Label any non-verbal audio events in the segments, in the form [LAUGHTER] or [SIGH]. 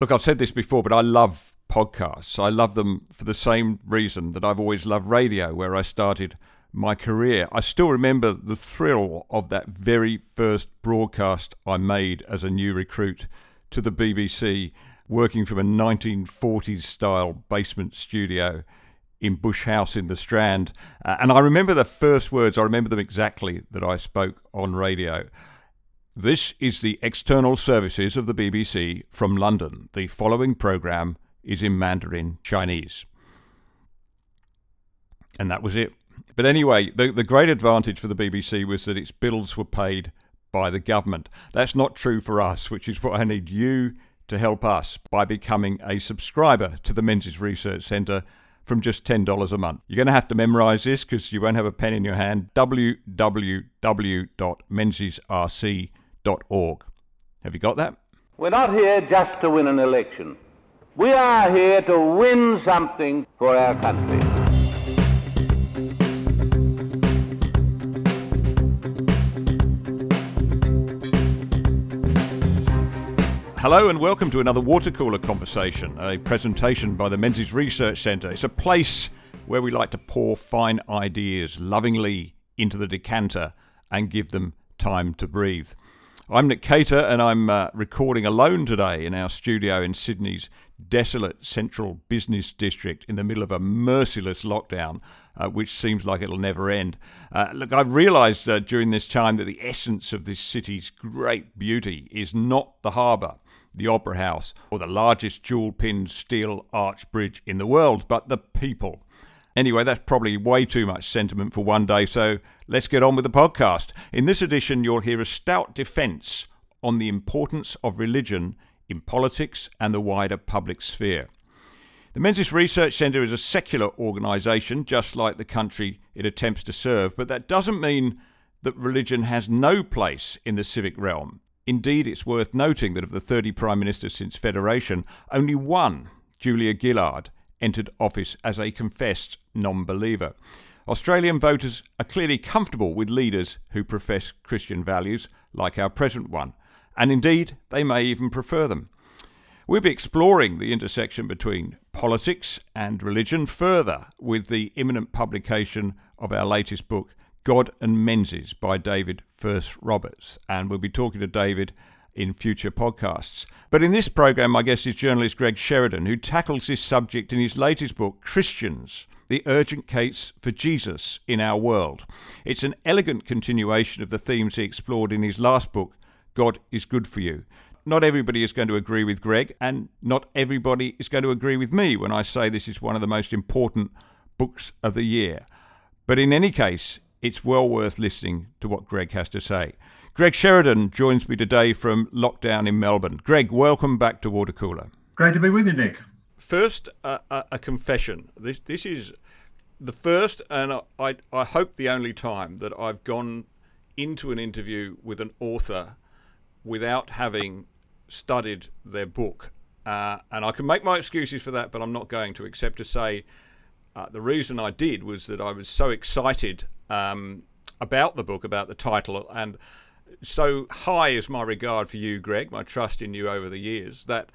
Look, I've said this before, but I love podcasts. I love them for the same reason that I've always loved radio, where I started my career. I still remember the thrill of that very first broadcast I made as a new recruit to the BBC, working from a 1940s style basement studio in Bush House in the Strand. Uh, and I remember the first words, I remember them exactly, that I spoke on radio. This is the external services of the BBC from London. The following program is in Mandarin Chinese. And that was it. But anyway, the, the great advantage for the BBC was that its bills were paid by the government. That's not true for us, which is what I need you to help us by becoming a subscriber to the Menzies Research Centre from just $10 a month. You're going to have to memorize this because you won't have a pen in your hand. www.menziesrc.com Have you got that? We're not here just to win an election. We are here to win something for our country. Hello and welcome to another water cooler conversation, a presentation by the Menzies Research Centre. It's a place where we like to pour fine ideas lovingly into the decanter and give them time to breathe. I'm Nick Cater, and I'm uh, recording alone today in our studio in Sydney's desolate central business district in the middle of a merciless lockdown, uh, which seems like it'll never end. Uh, look, I've realised uh, during this time that the essence of this city's great beauty is not the harbour, the Opera House, or the largest jewel pinned steel arch bridge in the world, but the people. Anyway, that's probably way too much sentiment for one day, so let's get on with the podcast. In this edition, you'll hear a stout defence on the importance of religion in politics and the wider public sphere. The Menzies Research Centre is a secular organisation, just like the country it attempts to serve, but that doesn't mean that religion has no place in the civic realm. Indeed, it's worth noting that of the 30 Prime Ministers since Federation, only one, Julia Gillard, entered office as a confessed non believer. Australian voters are clearly comfortable with leaders who profess Christian values, like our present one, and indeed they may even prefer them. We'll be exploring the intersection between politics and religion further with the imminent publication of our latest book, God and Menzies, by David Furse-Roberts. And we'll be talking to David in future podcasts. But in this program, my guest is journalist Greg Sheridan, who tackles this subject in his latest book, Christians The Urgent Case for Jesus in Our World. It's an elegant continuation of the themes he explored in his last book, God is Good for You. Not everybody is going to agree with Greg, and not everybody is going to agree with me when I say this is one of the most important books of the year. But in any case, it's well worth listening to what Greg has to say. Greg Sheridan joins me today from lockdown in Melbourne. Greg, welcome back to Water Cooler. Great to be with you, Nick. First, uh, a, a, confession. This this is the first, and I I hope the only time that I've gone into an interview with an author without having studied their book. Uh, and I can make my excuses for that, but I'm not going to, except to say uh, the reason I did was that I was so excited um, about the book, about the title, and so high is my regard for you, Greg, my trust in you over the years, that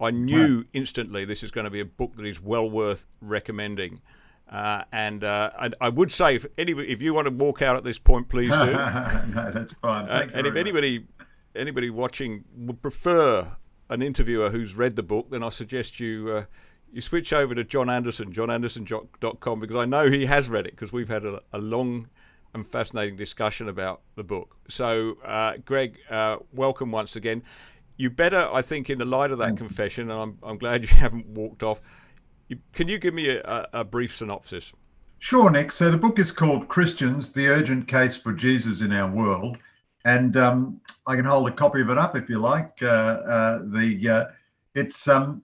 I knew right. instantly this is going to be a book that is well worth recommending. Uh, and, uh, and I would say, if anybody, if you want to walk out at this point, please do. [LAUGHS] no, that's fine. Uh, and if anybody, much. anybody watching would prefer an interviewer who's read the book, then I suggest you uh, you switch over to John Anderson, johnanderson.com, because I know he has read it because we've had a, a long and fascinating discussion about the book. So, uh, Greg, uh, welcome once again. You better, I think, in the light of that confession, and I'm, I'm glad you [LAUGHS] haven't walked off. You, can you give me a, a, brief synopsis? Sure, Nick. So the book is called Christians: The Urgent Case for Jesus in Our World, and um, I can hold a copy of it up if you like. Uh, uh the uh, it's um,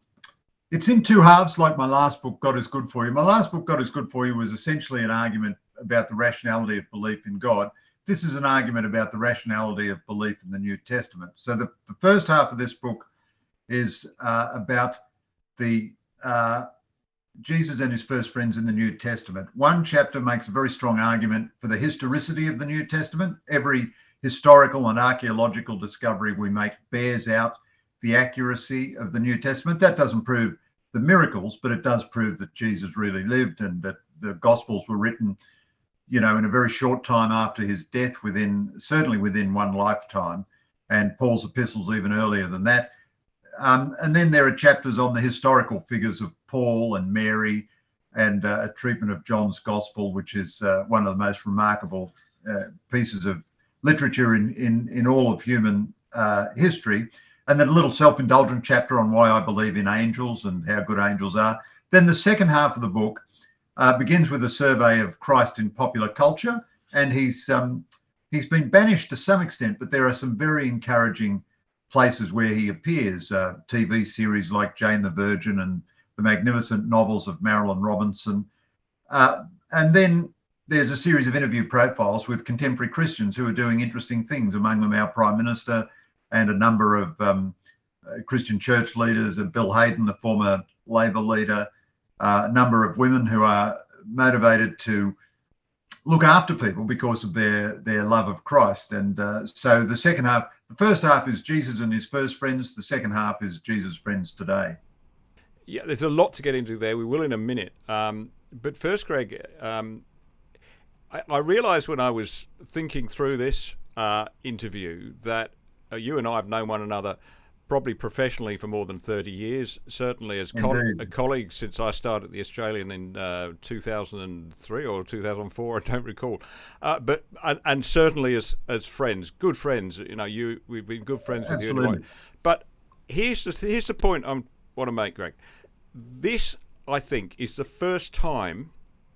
it's in two halves, like my last book, God is Good for You. My last book, God is Good for You, was essentially an argument about the rationality of belief in God. This is an argument about the rationality of belief in the New Testament. So the, the first half of this book is uh, about the uh, Jesus and his first friends in the New Testament. One chapter makes a very strong argument for the historicity of the New Testament. Every historical and archaeological discovery we make bears out the accuracy of the New Testament. That doesn't prove the miracles, but it does prove that Jesus really lived and that the Gospels were written, you know, in a very short time after his death, within certainly within one lifetime, and Paul's epistles even earlier than that. Um, and then there are chapters on the historical figures of Paul and Mary, and uh, a treatment of John's Gospel, which is uh, one of the most remarkable uh, pieces of literature in in in all of human uh, history and then a little self-indulgent chapter on why I believe in angels and how good angels are. Then the second half of the book uh, begins with a survey of Christ in popular culture, and he's um, he's been banished to some extent, but there are some very encouraging places where he appears. Uh, TV series like Jane the Virgin and the magnificent novels of Marilynne Robinson, uh, and then there's a series of interview profiles with contemporary Christians who are doing interesting things. Among them, our Prime Minister and a number of um, uh, Christian church leaders, and Bill Hayden, the former Labor leader, uh, number of women who are motivated to look after people because of their their love of Christ. And uh, so the second half, the first half is Jesus and his first friends. The second half is Jesus' friends today. Yeah, there's a lot to get into there. We will in a minute. Um, but first, Greg, um, I, I realised when I was thinking through this uh, interview that uh, you and I have known one another probably professionally for more than 30 years, certainly as co- colleagues since I started the Australian in uh, 2003 or 2004, [LAUGHS] I don't recall. Uh, but and, and, certainly as as friends, good friends. You know, you we've been good friends with Absolutely. you. Anyway. But here's the here's the point I want to make, Greg. This I think is the first time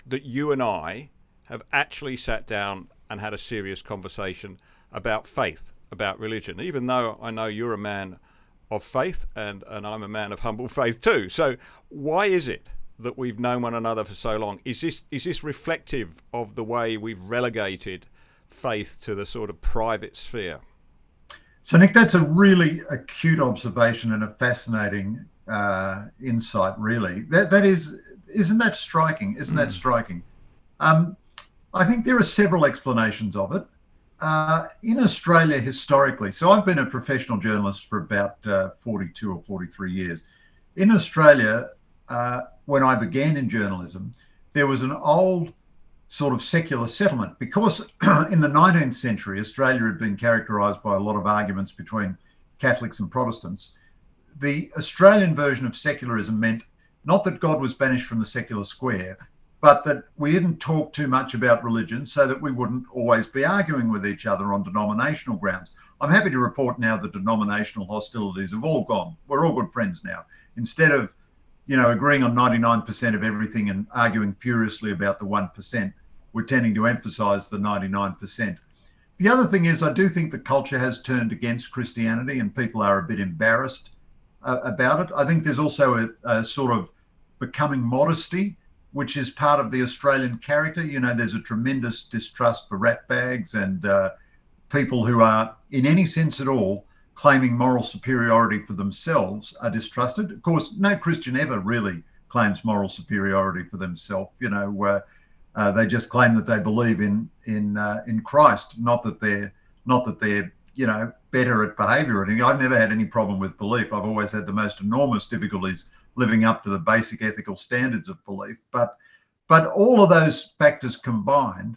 that you and I have actually sat down and had a serious conversation about faith about religion, even though I know you're a man of faith and, and I'm a man of humble faith too. So, why is it that we've known one another for so long? Is this, is this reflective of the way we've relegated faith to the sort of private sphere? So, Nick, that's a really acute observation and a fascinating uh, insight, really. That, that is, isn't that striking? Isn't mm. that striking? Um, I think there are several explanations of it uh, in Australia historically, so I've been a professional journalist for about uh, 42 or 43 years. In Australia, uh, when I began in journalism, there was an old sort of secular settlement because [CLEARS THROAT] in the 19th century, Australia had been characterised by a lot of arguments between Catholics and Protestants. The Australian version of secularism meant not that God was banished from the secular square, but that we didn't talk too much about religion so that we wouldn't always be arguing with each other on denominational grounds. I'm happy to report now that denominational hostilities have all gone. We're all good friends now. Instead of, you know, agreeing on 99% of everything and arguing furiously about the 1%, we're tending to emphasize the 99%. The other thing is, I do think the culture has turned against Christianity and people are a bit embarrassed uh, about it. I think there's also a, a sort of becoming modesty which is part of the Australian character. You know, there's a tremendous distrust for rat bags and uh, people who are, in any sense at all, claiming moral superiority for themselves are distrusted. Of course, no Christian ever really claims moral superiority for themselves. You know, uh, uh, they just claim that they believe in in uh, in Christ, not that they're not that they're you know better at behaviour or anything. I've never had any problem with belief. I've always had the most enormous difficulties living up to the basic ethical standards of belief. But but all of those factors combined,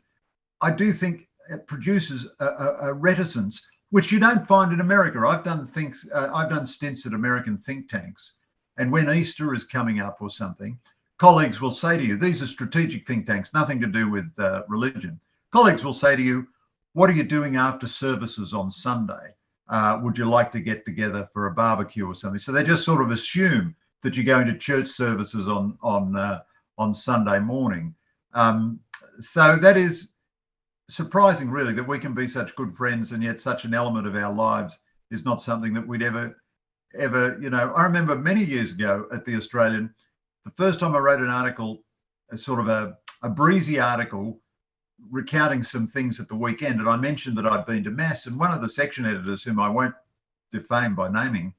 I do think it produces a, a, a reticence which you don't find in America. I've done things, uh, I've done stints at American think tanks, and when Easter is coming up or something, colleagues will say to you, these are strategic think tanks, nothing to do with uh, religion. Colleagues will say to you, what are you doing after services on Sunday? Uh, would you like to get together for a barbecue or something? So they just sort of assume that you're going to church services on on uh, on Sunday morning. Um, so that is surprising, really, that we can be such good friends and yet such an element of our lives is not something that we'd ever ever you know. I remember many years ago at the Australian, the first time I wrote an article, a sort of a, a breezy article recounting some things at the weekend, and I mentioned that I'd been to mass, and one of the section editors, whom I won't defame by naming,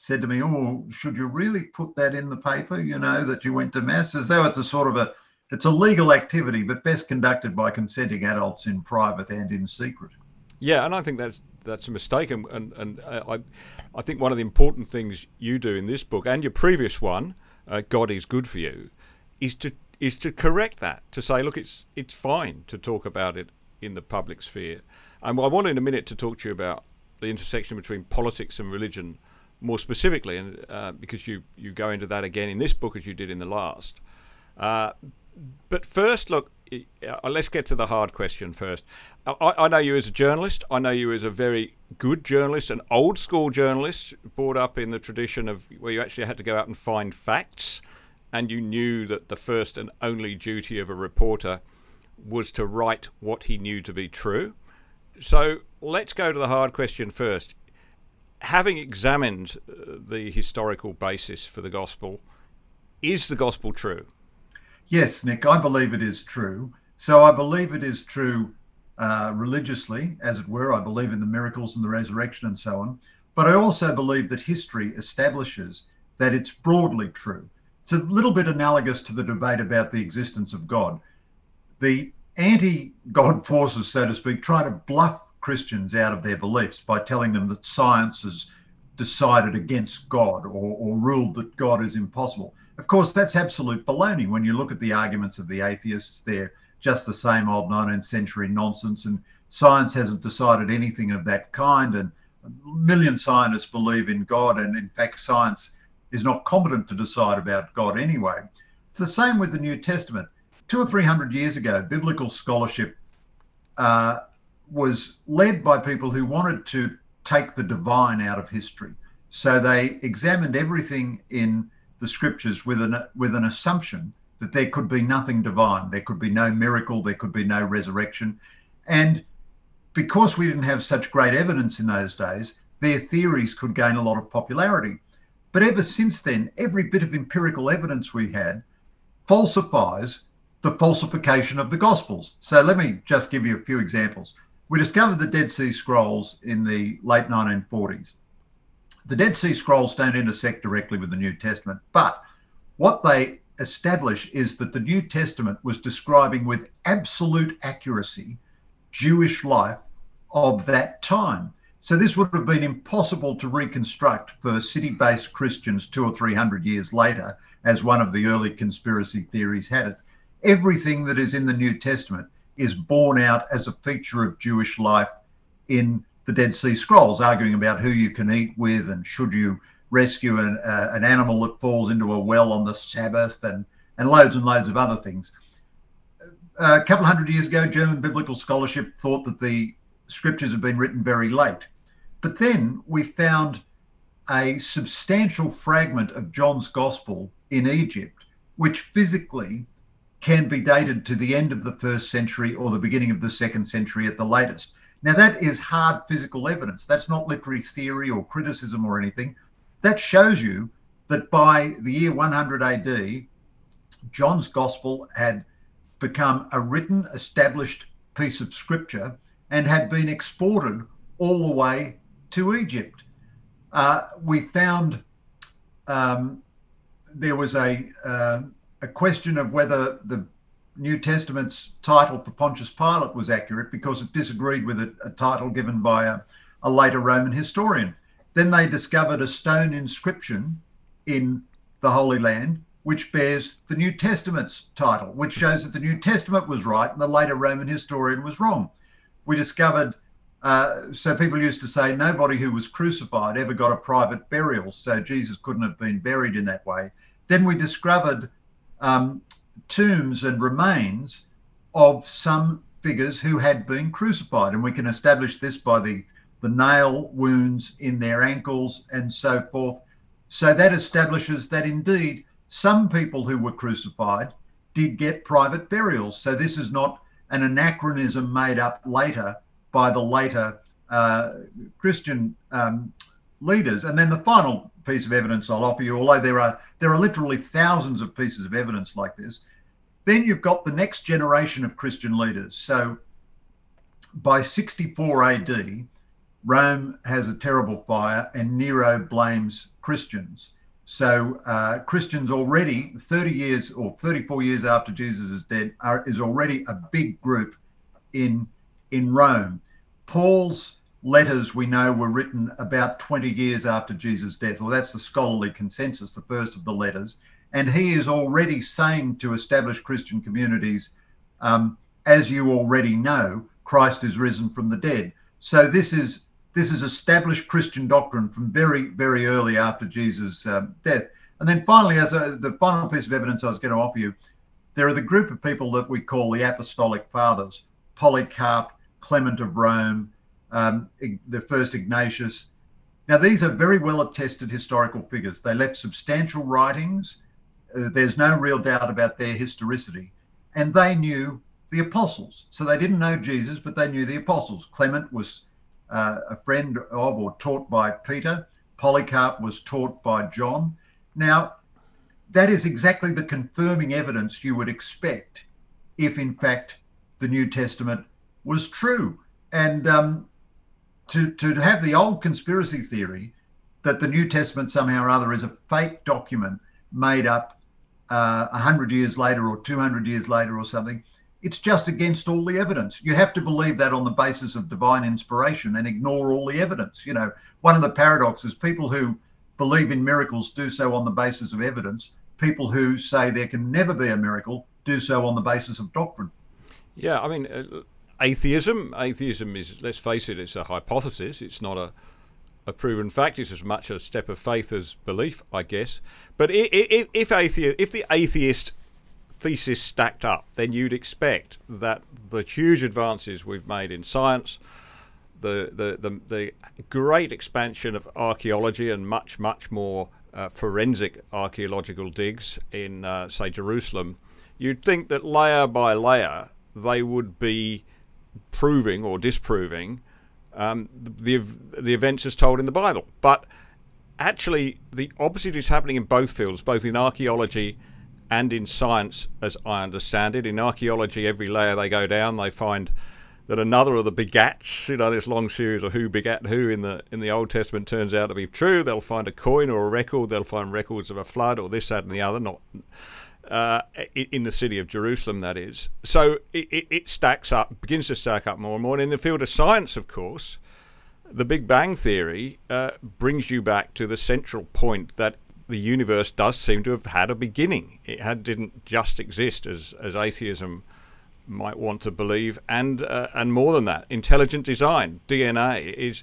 said to me, "Oh, should you really put that in the paper? You know that you went to mass, as though it's a sort of a it's a legal activity, but best conducted by consenting adults in private and in secret." Yeah, and I think that's that's a mistake. And, and, and uh, I, I think one of the important things you do in this book and your previous one, uh, God is Good for You, is to is to correct that, to say, look, it's it's fine to talk about it in the public sphere. And I want in a minute to talk to you about the intersection between politics and religion more specifically, and uh, because you you go into that again in this book as you did in the last. Uh, but first, look, uh, let's get to the hard question first. I, I, know you as a journalist. I know you as a very good journalist, an old school journalist, brought up in the tradition of where you actually had to go out and find facts, and you knew that the first and only duty of a reporter was to write what he knew to be true. So let's go to the hard question first. Having examined uh, the historical basis for the gospel, is the gospel true? Yes, Nick, I believe it is true. So I believe it is true uh, religiously, as it were. I believe in the miracles and the resurrection and so on. But I also believe that history establishes that it's broadly true. It's a little bit analogous to the debate about the existence of God. The anti God forces, so to speak, try to bluff Christians out of their beliefs by telling them that science has decided against God or, or ruled that God is impossible. Of course, that's absolute baloney. When you look at the arguments of the atheists, they're just the same old 19th century nonsense, and science hasn't decided anything of that kind. And a million scientists believe in God, and in fact, science is not competent to decide about God anyway. It's the same with the New Testament. Two or three hundred years ago, biblical scholarship uh, was led by people who wanted to take the divine out of history. So they examined everything in the scriptures with an with an assumption that there could be nothing divine, there could be no miracle, there could be no resurrection, and because we didn't have such great evidence in those days, their theories could gain a lot of popularity. But ever since then, every bit of empirical evidence we had falsifies the falsification of the Gospels. So let me just give you a few examples. We discovered the Dead Sea Scrolls in the late 1940s the Dead Sea Scrolls don't intersect directly with the New Testament, but what they establish is that the New Testament was describing with absolute accuracy Jewish life of that time. So this would have been impossible to reconstruct for city based Christians two or three hundred years later, as one of the early conspiracy theories had it. Everything that is in the New Testament is borne out as a feature of Jewish life in the Dead Sea Scrolls, arguing about who you can eat with and should you rescue an, uh, an animal that falls into a well on the Sabbath and, and loads and loads of other things. Uh, a couple hundred years ago, German biblical scholarship thought that the scriptures had been written very late. But then we found a substantial fragment of John's gospel in Egypt, which physically can be dated to the end of the first century or the beginning of the second century at the latest. Now, that is hard physical evidence. That's not literary theory or criticism or anything. That shows you that by the year 100 AD, John's gospel had become a written, established piece of scripture and had been exported all the way to Egypt. Uh, we found um, there was a, uh, a question of whether the New Testament's title for Pontius Pilate was accurate because it disagreed with a, a title given by a, a, later Roman historian. Then they discovered a stone inscription in the Holy Land which bears the New Testament's title, which shows that the New Testament was right and the later Roman historian was wrong. We discovered, uh, so people used to say nobody who was crucified ever got a private burial, so Jesus couldn't have been buried in that way. Then we discovered um, tombs and remains of some figures who had been crucified. And we can establish this by the, the nail wounds in their ankles and so forth. So that establishes that indeed some people who were crucified did get private burials. So this is not an anachronism made up later by the later uh, Christian um, leaders. And then the final piece of evidence I'll offer you, although there are there are literally thousands of pieces of evidence like this, then you've got the next generation of Christian leaders. So by 64 AD, Rome has a terrible fire and Nero blames Christians. So uh, Christians already 30 years or 34 years after Jesus is dead are, is already a big group in in Rome. Paul's letters we know were written about 20 years after Jesus' death, Well, that's the scholarly consensus, the first of the letters. And he is already saying to established Christian communities, um, as you already know, Christ is risen from the dead. So this is this is established Christian doctrine from very very early after Jesus' um, death. And then finally, as a, the final piece of evidence I was going to offer you, there are the group of people that we call the Apostolic Fathers: Polycarp, Clement of Rome, um, the first Ignatius. Now these are very well attested historical figures. They left substantial writings. Uh, there's no real doubt about their historicity, and they knew the apostles. So they didn't know Jesus, but they knew the apostles. Clement was uh, a friend of or taught by Peter. Polycarp was taught by John. Now, that is exactly the confirming evidence you would expect if, in fact, the New Testament was true. And um, to, to have the old conspiracy theory that the New Testament somehow or other is a fake document made up uh, 100 years later or 200 years later or something it's just against all the evidence. You have to believe that on the basis of divine inspiration and ignore all the evidence. You know, one of the paradoxes people who believe in miracles do so on the basis of evidence. People who say there can never be a miracle do so on the basis of doctrine. Yeah, I mean, uh, atheism. Atheism is, let's face it, it's a hypothesis. It's not a a proven fact. It's as much a step of faith as belief, I guess. But if, if, athe- if the atheist thesis stacked up, then you'd expect that the huge advances we've made in science, the the the, the great expansion of archaeology and much much more uh, forensic archaeological digs in uh, say Jerusalem, you'd think that layer by layer they would be proving or disproving um, the the events as told in the Bible, but actually the opposite is happening in both fields, both in archaeology and in science, as I understand it. In archaeology, every layer they go down, they find that another of the begats, you know, this long series of who begat who in the in the Old Testament turns out to be true. They'll find a coin or a record. They'll find records of a flood or this, that, and the other. Not uh, in the city of Jerusalem, that is. So it, it, stacks up, begins to stack up more and more. And in the field of science, of course, the Big Bang theory uh, brings you back to the central point that the universe does seem to have had a beginning. It had, didn't just exist as, as atheism might want to believe, and uh, and more than that, intelligent design DNA is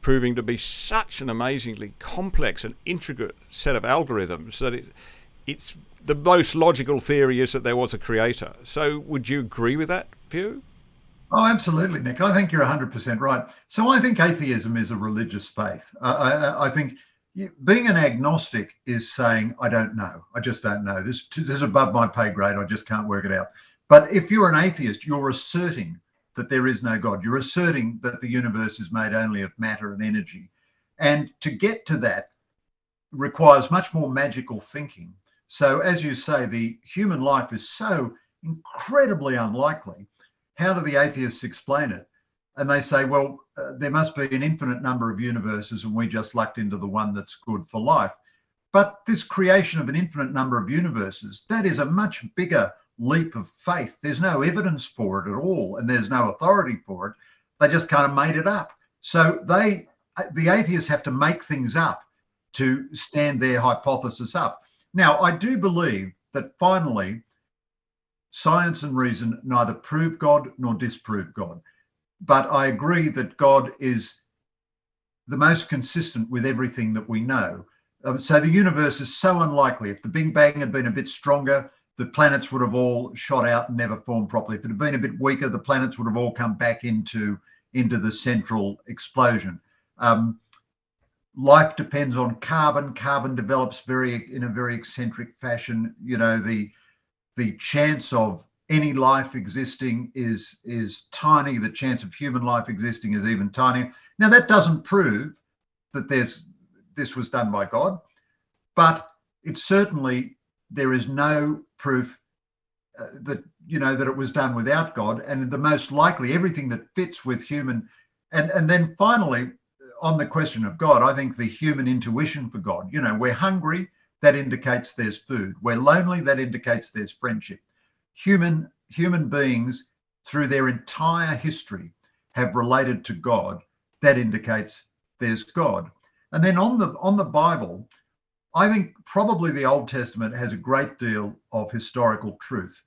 proving to be such an amazingly complex and intricate set of algorithms that it it's the most logical theory is that there was a creator. So, would you agree with that view? Oh, absolutely, Nick. I think you're 100% right. So, I think atheism is a religious faith. I, I, I think being an agnostic is saying I don't know. I just don't know. This, this is above my pay grade. I just can't work it out. But if you're an atheist, you're asserting that there is no God. You're asserting that the universe is made only of matter and energy. And to get to that requires much more magical thinking. So, as you say, the human life is so incredibly unlikely. How do the atheists explain it? and they say, well, uh, there must be an infinite number of universes, and we just lucked into the one that's good for life. But this creation of an infinite number of universes, that is a much bigger leap of faith. There's no evidence for it at all, and there's no authority for it. They just kind of made it up. So they, the atheists, have to make things up to stand their hypothesis up. Now, I do believe that finally, science and reason neither prove God nor disprove God but I agree that God is the most consistent with everything that we know. Um, so the universe is so unlikely. If the Big Bang had been a bit stronger, the planets would have all shot out and never formed properly. If it had been a bit weaker, the planets would have all come back into into the central explosion. Um, life depends on carbon. Carbon develops very in a very eccentric fashion. You know the the chance of any life existing is is tiny. The chance of human life existing is even tinier. Now that doesn't prove that there's this was done by God, but it certainly there is no proof uh, that you know that it was done without God. And the most likely everything that fits with human, and and then finally on the question of God, I think the human intuition for God. You know, we're hungry. That indicates there's food. We're lonely. That indicates there's friendship human human beings through their entire history have related to God that indicates there's God. And then on the on the Bible, I think probably the Old Testament has a great deal of historical truth.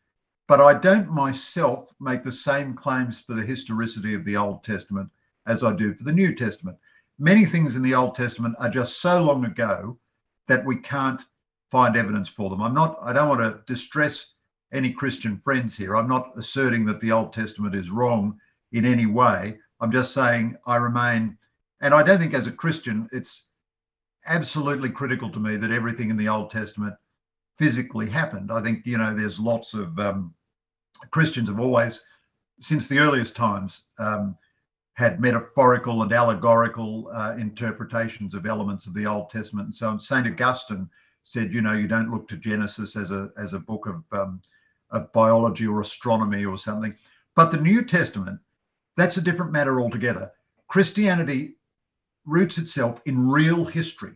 But I don't myself make the same claims for the historicity of the Old Testament as I do for the New Testament. Many things in the Old Testament are just so long ago that we can't find evidence for them. I'm not, I don't want to distress any Christian friends here. I'm not asserting that the Old Testament is wrong in any way. I'm just saying I remain, and I don't think as a Christian, it's absolutely critical to me that everything in the Old Testament physically happened. I think, you know, there's lots of um, Christians have always, since the earliest times, um, had metaphorical and allegorical uh, interpretations of elements of the Old Testament and so. Saint Augustine said, you know, you don't look to Genesis as a as a book of um, of biology or astronomy or something. But the New Testament, that's a different matter altogether. Christianity roots itself in real history.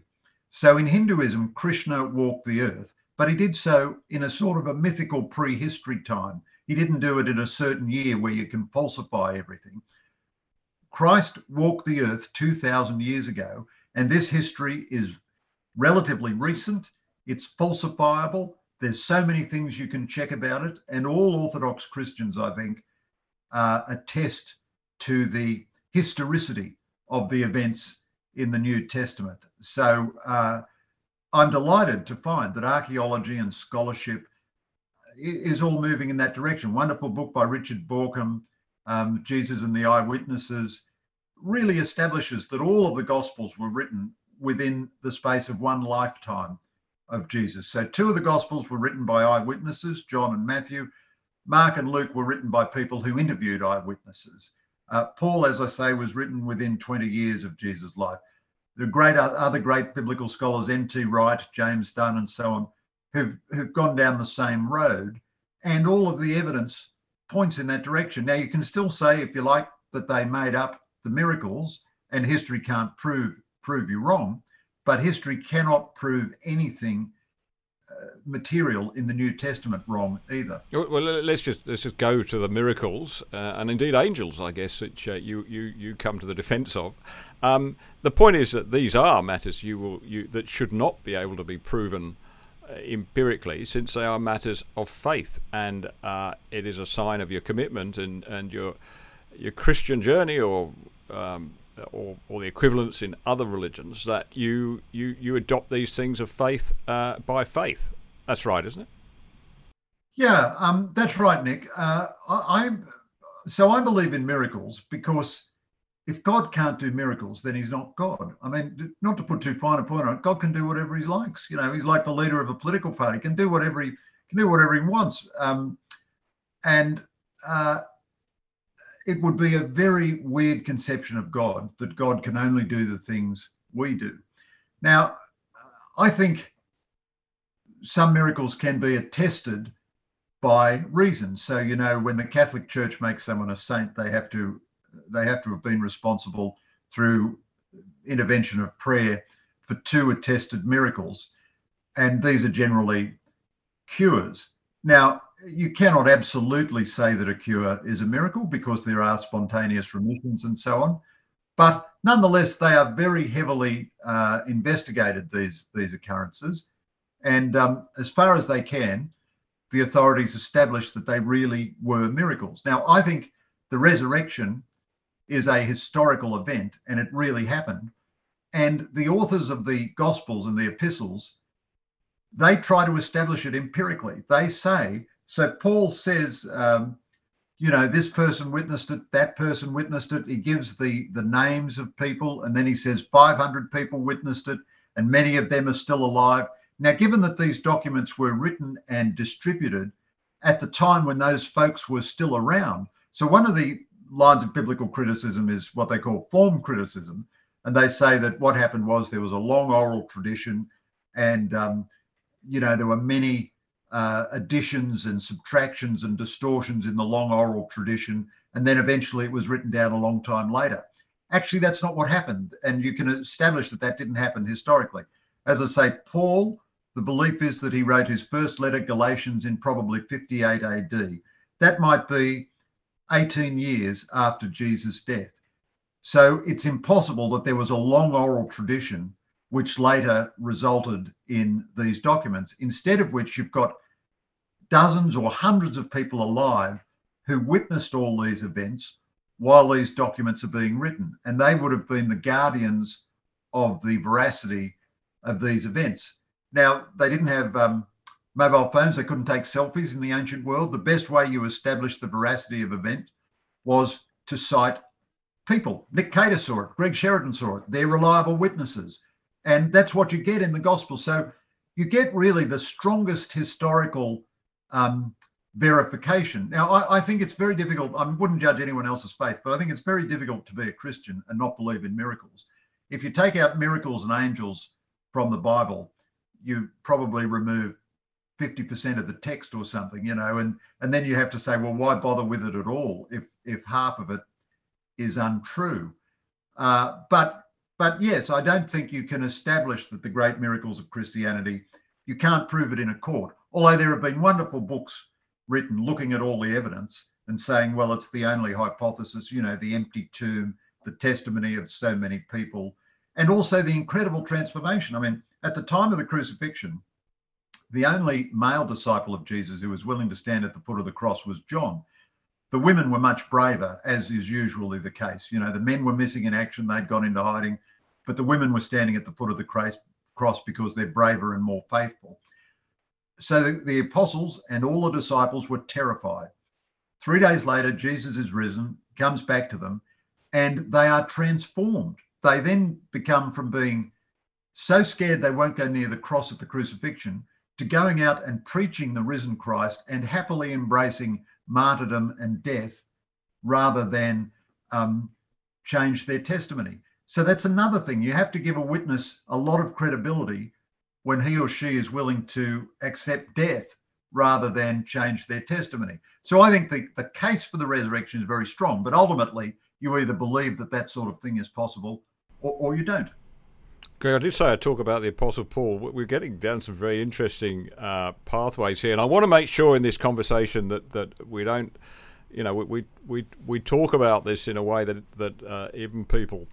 So in Hinduism, Krishna walked the earth, but he did so in a sort of a mythical prehistory time. He didn't do it in a certain year where you can falsify everything. Christ walked the earth 2,000 years ago, and this history is relatively recent. It's falsifiable. There's so many things you can check about it, and all Orthodox Christians, I think, uh, attest to the historicity of the events in the New Testament. So uh, I'm delighted to find that archaeology and scholarship is all moving in that direction. Wonderful book by Richard Bauckham, um, Jesus and the Eyewitnesses, really establishes that all of the Gospels were written within the space of one lifetime of Jesus. So two of the Gospels were written by eyewitnesses, John and Matthew. Mark and Luke were written by people who interviewed eyewitnesses. Uh, Paul, as I say, was written within 20 years of Jesus' life. The great other great biblical scholars, N.T. Wright, James Dunn, and so on, who've, who've gone down the same road, and all of the evidence points in that direction. Now, you can still say, if you like, that they made up the miracles, and history can't prove prove you wrong, but history cannot prove anything material in the New Testament wrong either. Well, let's just let's just go to the miracles uh, and indeed angels, I guess, which uh, you you you come to the defence of. Um, the point is that these are matters you will you that should not be able to be proven uh, empirically, since they are matters of faith, and uh, it is a sign of your commitment and and your your Christian journey or um, or, or the equivalents in other religions that you you you adopt these things of faith uh, by faith. That's right, isn't it? Yeah, um, that's right, Nick. Uh, I, I so I believe in miracles because if God can't do miracles, then He's not God. I mean, not to put too fine a point on it, God can do whatever He likes. You know, He's like the leader of a political party; can do whatever He can do whatever He wants. Um, and uh, it would be a very weird conception of God that God can only do the things we do. Now, I think some miracles can be attested by reason. So, you know, when the Catholic Church makes someone a saint, they have to they have to have been responsible through intervention of prayer for two attested miracles, and these are generally cures. Now, you cannot absolutely say that a cure is a miracle because there are spontaneous remissions and so on. But nonetheless, they are very heavily uh, investigated, these, these occurrences. And um, as far as they can, the authorities establish that they really were miracles. Now, I think the resurrection is a historical event and it really happened. And the authors of the Gospels and the epistles, they try to establish it empirically. They say so Paul says, um, you know, this person witnessed it, that person witnessed it. He gives the the names of people, and then he says 500 people witnessed it, and many of them are still alive. Now, given that these documents were written and distributed at the time when those folks were still around, so one of the lines of biblical criticism is what they call form criticism, and they say that what happened was there was a long oral tradition, and um, you know there were many uh, additions and subtractions and distortions in the long oral tradition. And then eventually it was written down a long time later. Actually, that's not what happened. And you can establish that that didn't happen historically. As I say, Paul, the belief is that he wrote his first letter, Galatians, in probably 58 AD. That might be 18 years after Jesus' death. So it's impossible that there was a long oral tradition which later resulted in these documents, instead of which you've got dozens or hundreds of people alive who witnessed all these events while these documents are being written. And they would have been the guardians of the veracity of these events. Now, they didn't have um, mobile phones, they couldn't take selfies in the ancient world. The best way you established the veracity of event was to cite people. Nick Cater saw it, Greg Sheridan saw it. They're reliable witnesses. And that's what you get in the gospel. So you get really the strongest historical um, verification. Now, I, I, think it's very difficult. I wouldn't judge anyone else's faith, but I think it's very difficult to be a Christian and not believe in miracles. If you take out miracles and angels from the Bible, you probably remove 50% of the text or something, you know, and and then you have to say, well, why bother with it at all if if half of it is untrue? Uh, but but yes, I don't think you can establish that the great miracles of Christianity. You can't prove it in a court. Although there have been wonderful books written looking at all the evidence and saying, well, it's the only hypothesis, you know, the empty tomb, the testimony of so many people, and also the incredible transformation. I mean, at the time of the crucifixion, the only male disciple of Jesus who was willing to stand at the foot of the cross was John. The women were much braver, as is usually the case. You know, the men were missing in action, they'd gone into hiding, but the women were standing at the foot of the cross because they're braver and more faithful. So the, the apostles and all the disciples were terrified. Three days later, Jesus is risen, comes back to them, and they are transformed. They then become from being so scared they won't go near the cross at the crucifixion to going out and preaching the risen Christ and happily embracing martyrdom and death rather than um, change their testimony. So that's another thing. You have to give a witness a lot of credibility when he or she is willing to accept death rather than change their testimony. So I think the, the case for the resurrection is very strong, but ultimately you either believe that that sort of thing is possible or, or you don't. Greg, I did say I talk about the Apostle Paul. We're getting down some very interesting uh, pathways here, and I want to make sure in this conversation that, that we don't, you know, we, we we talk about this in a way that that uh, even people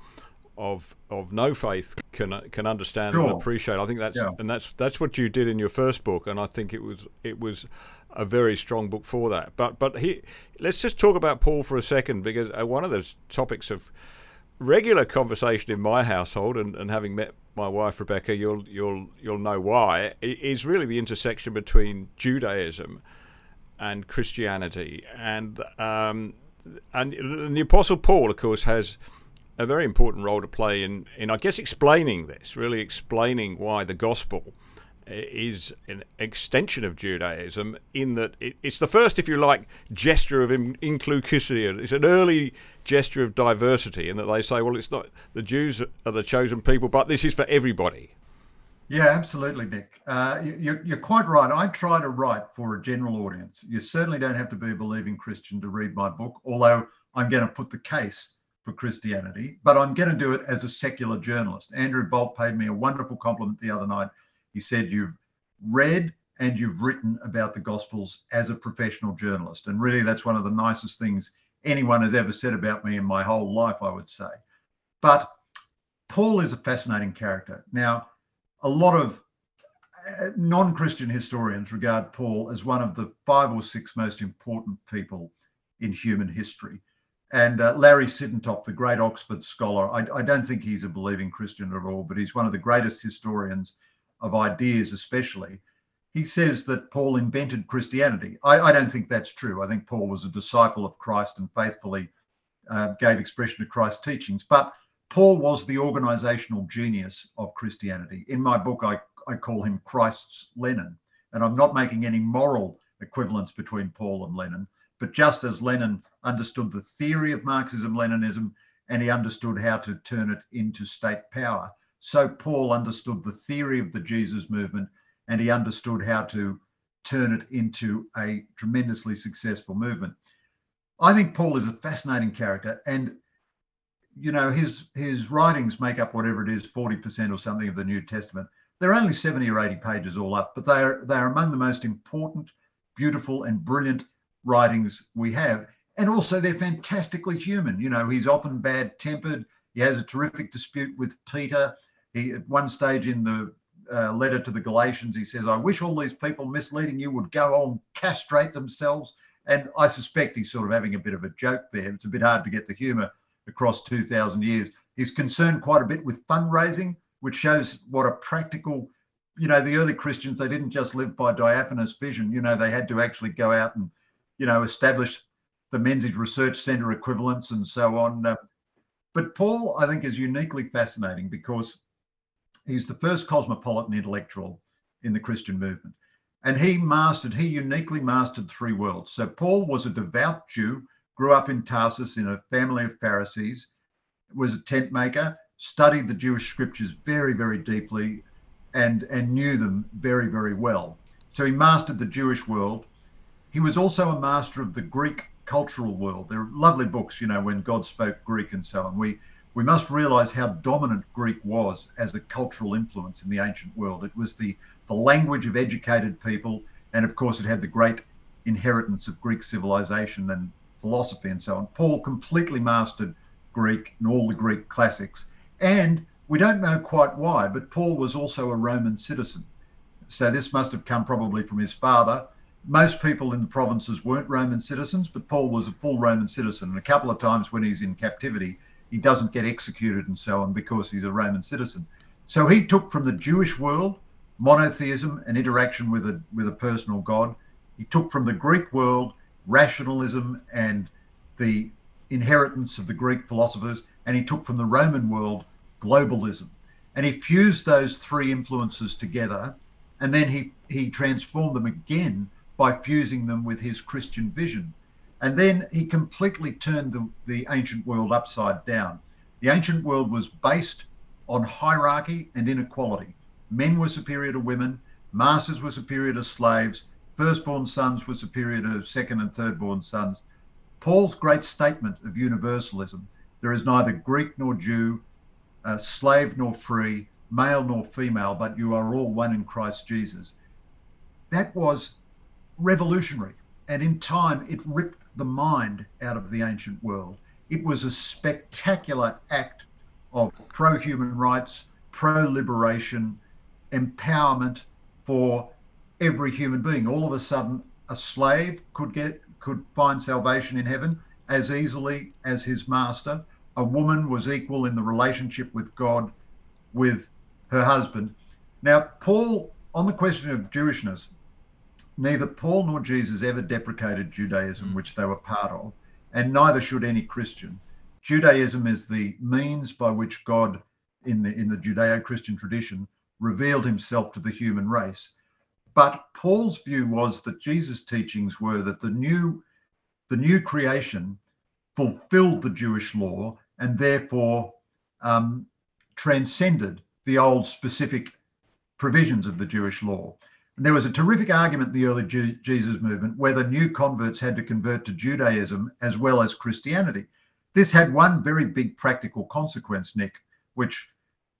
of of no faith can can understand sure. and appreciate. I think that's yeah. and that's that's what you did in your first book, and I think it was it was a very strong book for that. But but he, let's just talk about Paul for a second because uh, one of the topics of regular conversation in my household, and, and having met my wife Rebecca, you'll you'll you'll know why. Is really the intersection between Judaism and Christianity, and um, and, and the Apostle Paul, of course, has a very important role to play in, in I guess, explaining this, really explaining why the gospel is an extension of Judaism in that it, it's the first, if you like, gesture of inclusivity. It's an early gesture of diversity in that they say, well, it's not the Jews are the chosen people, but this is for everybody. Yeah, absolutely, Nick. Uh, you, you're quite right. I try to write for a general audience. You certainly don't have to be a believing Christian to read my book, although I'm going to put the case for Christianity, but I'm going to do it as a secular journalist. Andrew Bolt paid me a wonderful compliment the other night. He said, You've read and you've written about the Gospels as a professional journalist. And really, that's one of the nicest things anyone has ever said about me in my whole life, I would say. But Paul is a fascinating character. Now, a lot of uh, non Christian historians regard Paul as one of the five or six most important people in human history. And uh, Larry Siedentop, the great Oxford scholar, I, I, don't think he's a believing Christian at all, but he's one of the greatest historians of ideas, especially. He says that Paul invented Christianity. I, I don't think that's true. I think Paul was a disciple of Christ and faithfully uh, gave expression to Christ's teachings. But Paul was the organizational genius of Christianity. In my book, I, I call him Christ's Lenin. And I'm not making any moral equivalence between Paul and Lenin. But just as Lenin understood the theory of Marxism Leninism and he understood how to turn it into state power, so Paul understood the theory of the Jesus movement and he understood how to turn it into a tremendously successful movement. I think Paul is a fascinating character and you know his his writings make up whatever it is 40% or something of the New Testament. They're only 70 or 80 pages all up, but they are they are among the most important, beautiful and brilliant writings we have. and also they're fantastically human. You know, he's often bad tempered. He has a terrific dispute with Peter. He, at one stage in the uh, letter to the Galatians, he says, I wish all these people misleading you would go on, castrate themselves. And I suspect he's sort of having a bit of a joke there. It's a bit hard to get the humour across 2,000 years. He's concerned quite a bit with fundraising, which shows what a practical, you know, the early Christians, they didn't just live by diaphanous vision. You know, they had to actually go out and, you know, establish the Menzies Research Centre equivalents and so on. Uh, but Paul, I think, is uniquely fascinating because he's the first cosmopolitan intellectual in the Christian movement. And he mastered, he uniquely mastered three worlds. So Paul was a devout Jew, grew up in Tarsus in a family of Pharisees, was a tent maker, studied the Jewish scriptures very, very deeply, and, and knew them very, very well. So he mastered the Jewish world. He was also a master of the Greek cultural world. There are lovely books, you know, when God spoke Greek and so on. We we must realize how dominant Greek was as a cultural influence in the ancient world. It was the, the language of educated people, and of course, it had the great inheritance of Greek civilization and philosophy and so on. Paul completely mastered Greek and all the Greek classics. And we don't know quite why, but Paul was also a Roman citizen. So this must have come probably from his father. Most people in the provinces weren't Roman citizens, but Paul was a full Roman citizen. And a couple of times when he's in captivity, he doesn't get executed and so on because he's a Roman citizen. So he took from the Jewish world monotheism and interaction with a with a personal God. He took from the Greek world rationalism and the inheritance of the Greek philosophers, and he took from the Roman world globalism. And he fused those three influences together, and then he, he transformed them again by fusing them with his Christian vision. And then he completely turned the, the ancient world upside down. The ancient world was based on hierarchy and inequality. Men were superior to women, masters were superior to slaves, firstborn sons were superior to second and thirdborn sons. Paul's great statement of universalism there is neither Greek nor Jew, uh, slave nor free, male nor female, but you are all one in Christ Jesus. That was revolutionary. And in time, it ripped the mind out of the ancient world. It was a spectacular act of pro human rights, pro liberation, empowerment for every human being. All of a sudden, a slave could get could find salvation in heaven as easily as his master. A woman was equal in the relationship with God with her husband. Now, Paul, on the question of Jewishness, neither Paul nor Jesus ever deprecated Judaism, mm. which they were part of, and neither should any Christian. Judaism is the means by which God, in the in the Judeo-Christian tradition, revealed himself to the human race. But Paul's view was that Jesus' teachings were that the new the new creation fulfilled the Jewish law and therefore um, transcended the old specific provisions of the Jewish law. There was a terrific argument in the early Jesus movement whether new converts had to convert to Judaism as well as Christianity. This had one very big practical consequence, Nick, which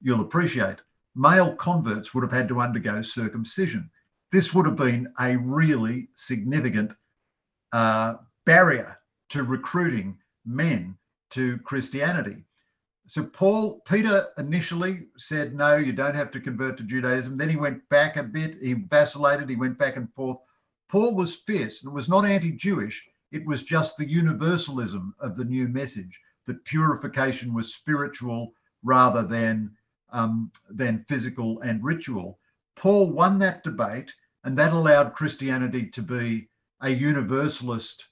you'll appreciate. Male converts would have had to undergo circumcision. This would have been a really significant uh, barrier to recruiting men to Christianity. So Paul, Peter initially said, no, you don't have to convert to Judaism. Then he went back a bit. He vacillated. He went back and forth. Paul was fierce. It was not anti-Jewish. It was just the universalism of the new message that purification was spiritual rather than um, than physical and ritual. Paul won that debate, and that allowed Christianity to be a universalist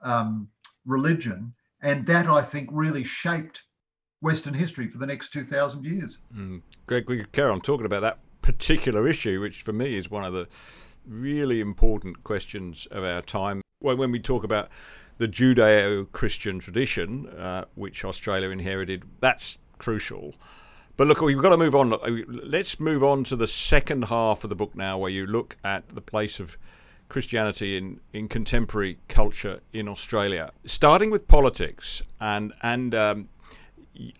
um, religion, and that I think really shaped Western history for the next 2,000 years. Mm. Greg, we could carry on talking about that particular issue, which for me is one of the really important questions of our time. When, when we talk about the Judeo Christian tradition, uh, which Australia inherited, that's crucial. But look, we've got to move on. Let's move on to the second half of the book now, where you look at the place of Christianity in, in contemporary culture in Australia, starting with politics and and um,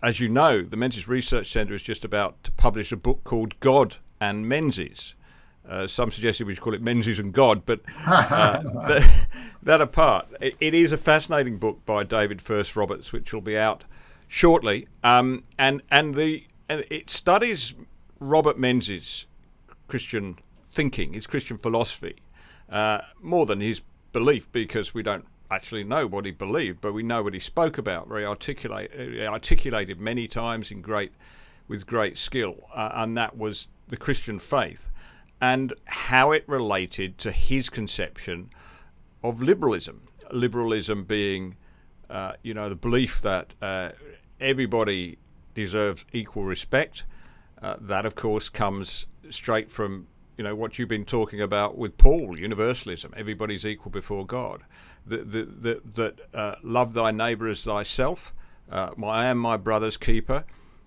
as you know, the Menzies Research Centre is just about to publish a book called God and Menzies. Uh, some suggested we should call it Menzies and God, but uh, [LAUGHS] that, that, apart, it, it is a fascinating book by David Furse-Roberts, which will be out shortly, um, and and the and it studies Robert Menzies' Christian thinking, his Christian philosophy, uh, more than his belief, because we don't actually know what he believed, but we know what he spoke about. Very articulate, uh, articulated many times in great, with great skill, uh, and that was the Christian faith, and how it related to his conception of liberalism. Liberalism being, uh, you know, the belief that uh, everybody deserves equal respect. Uh, that, of course, comes straight from you know what you've been talking about with Paul, universalism. Everybody's equal before God. That that that uh, love thy neighbour as thyself. Uh, I am my brother's keeper.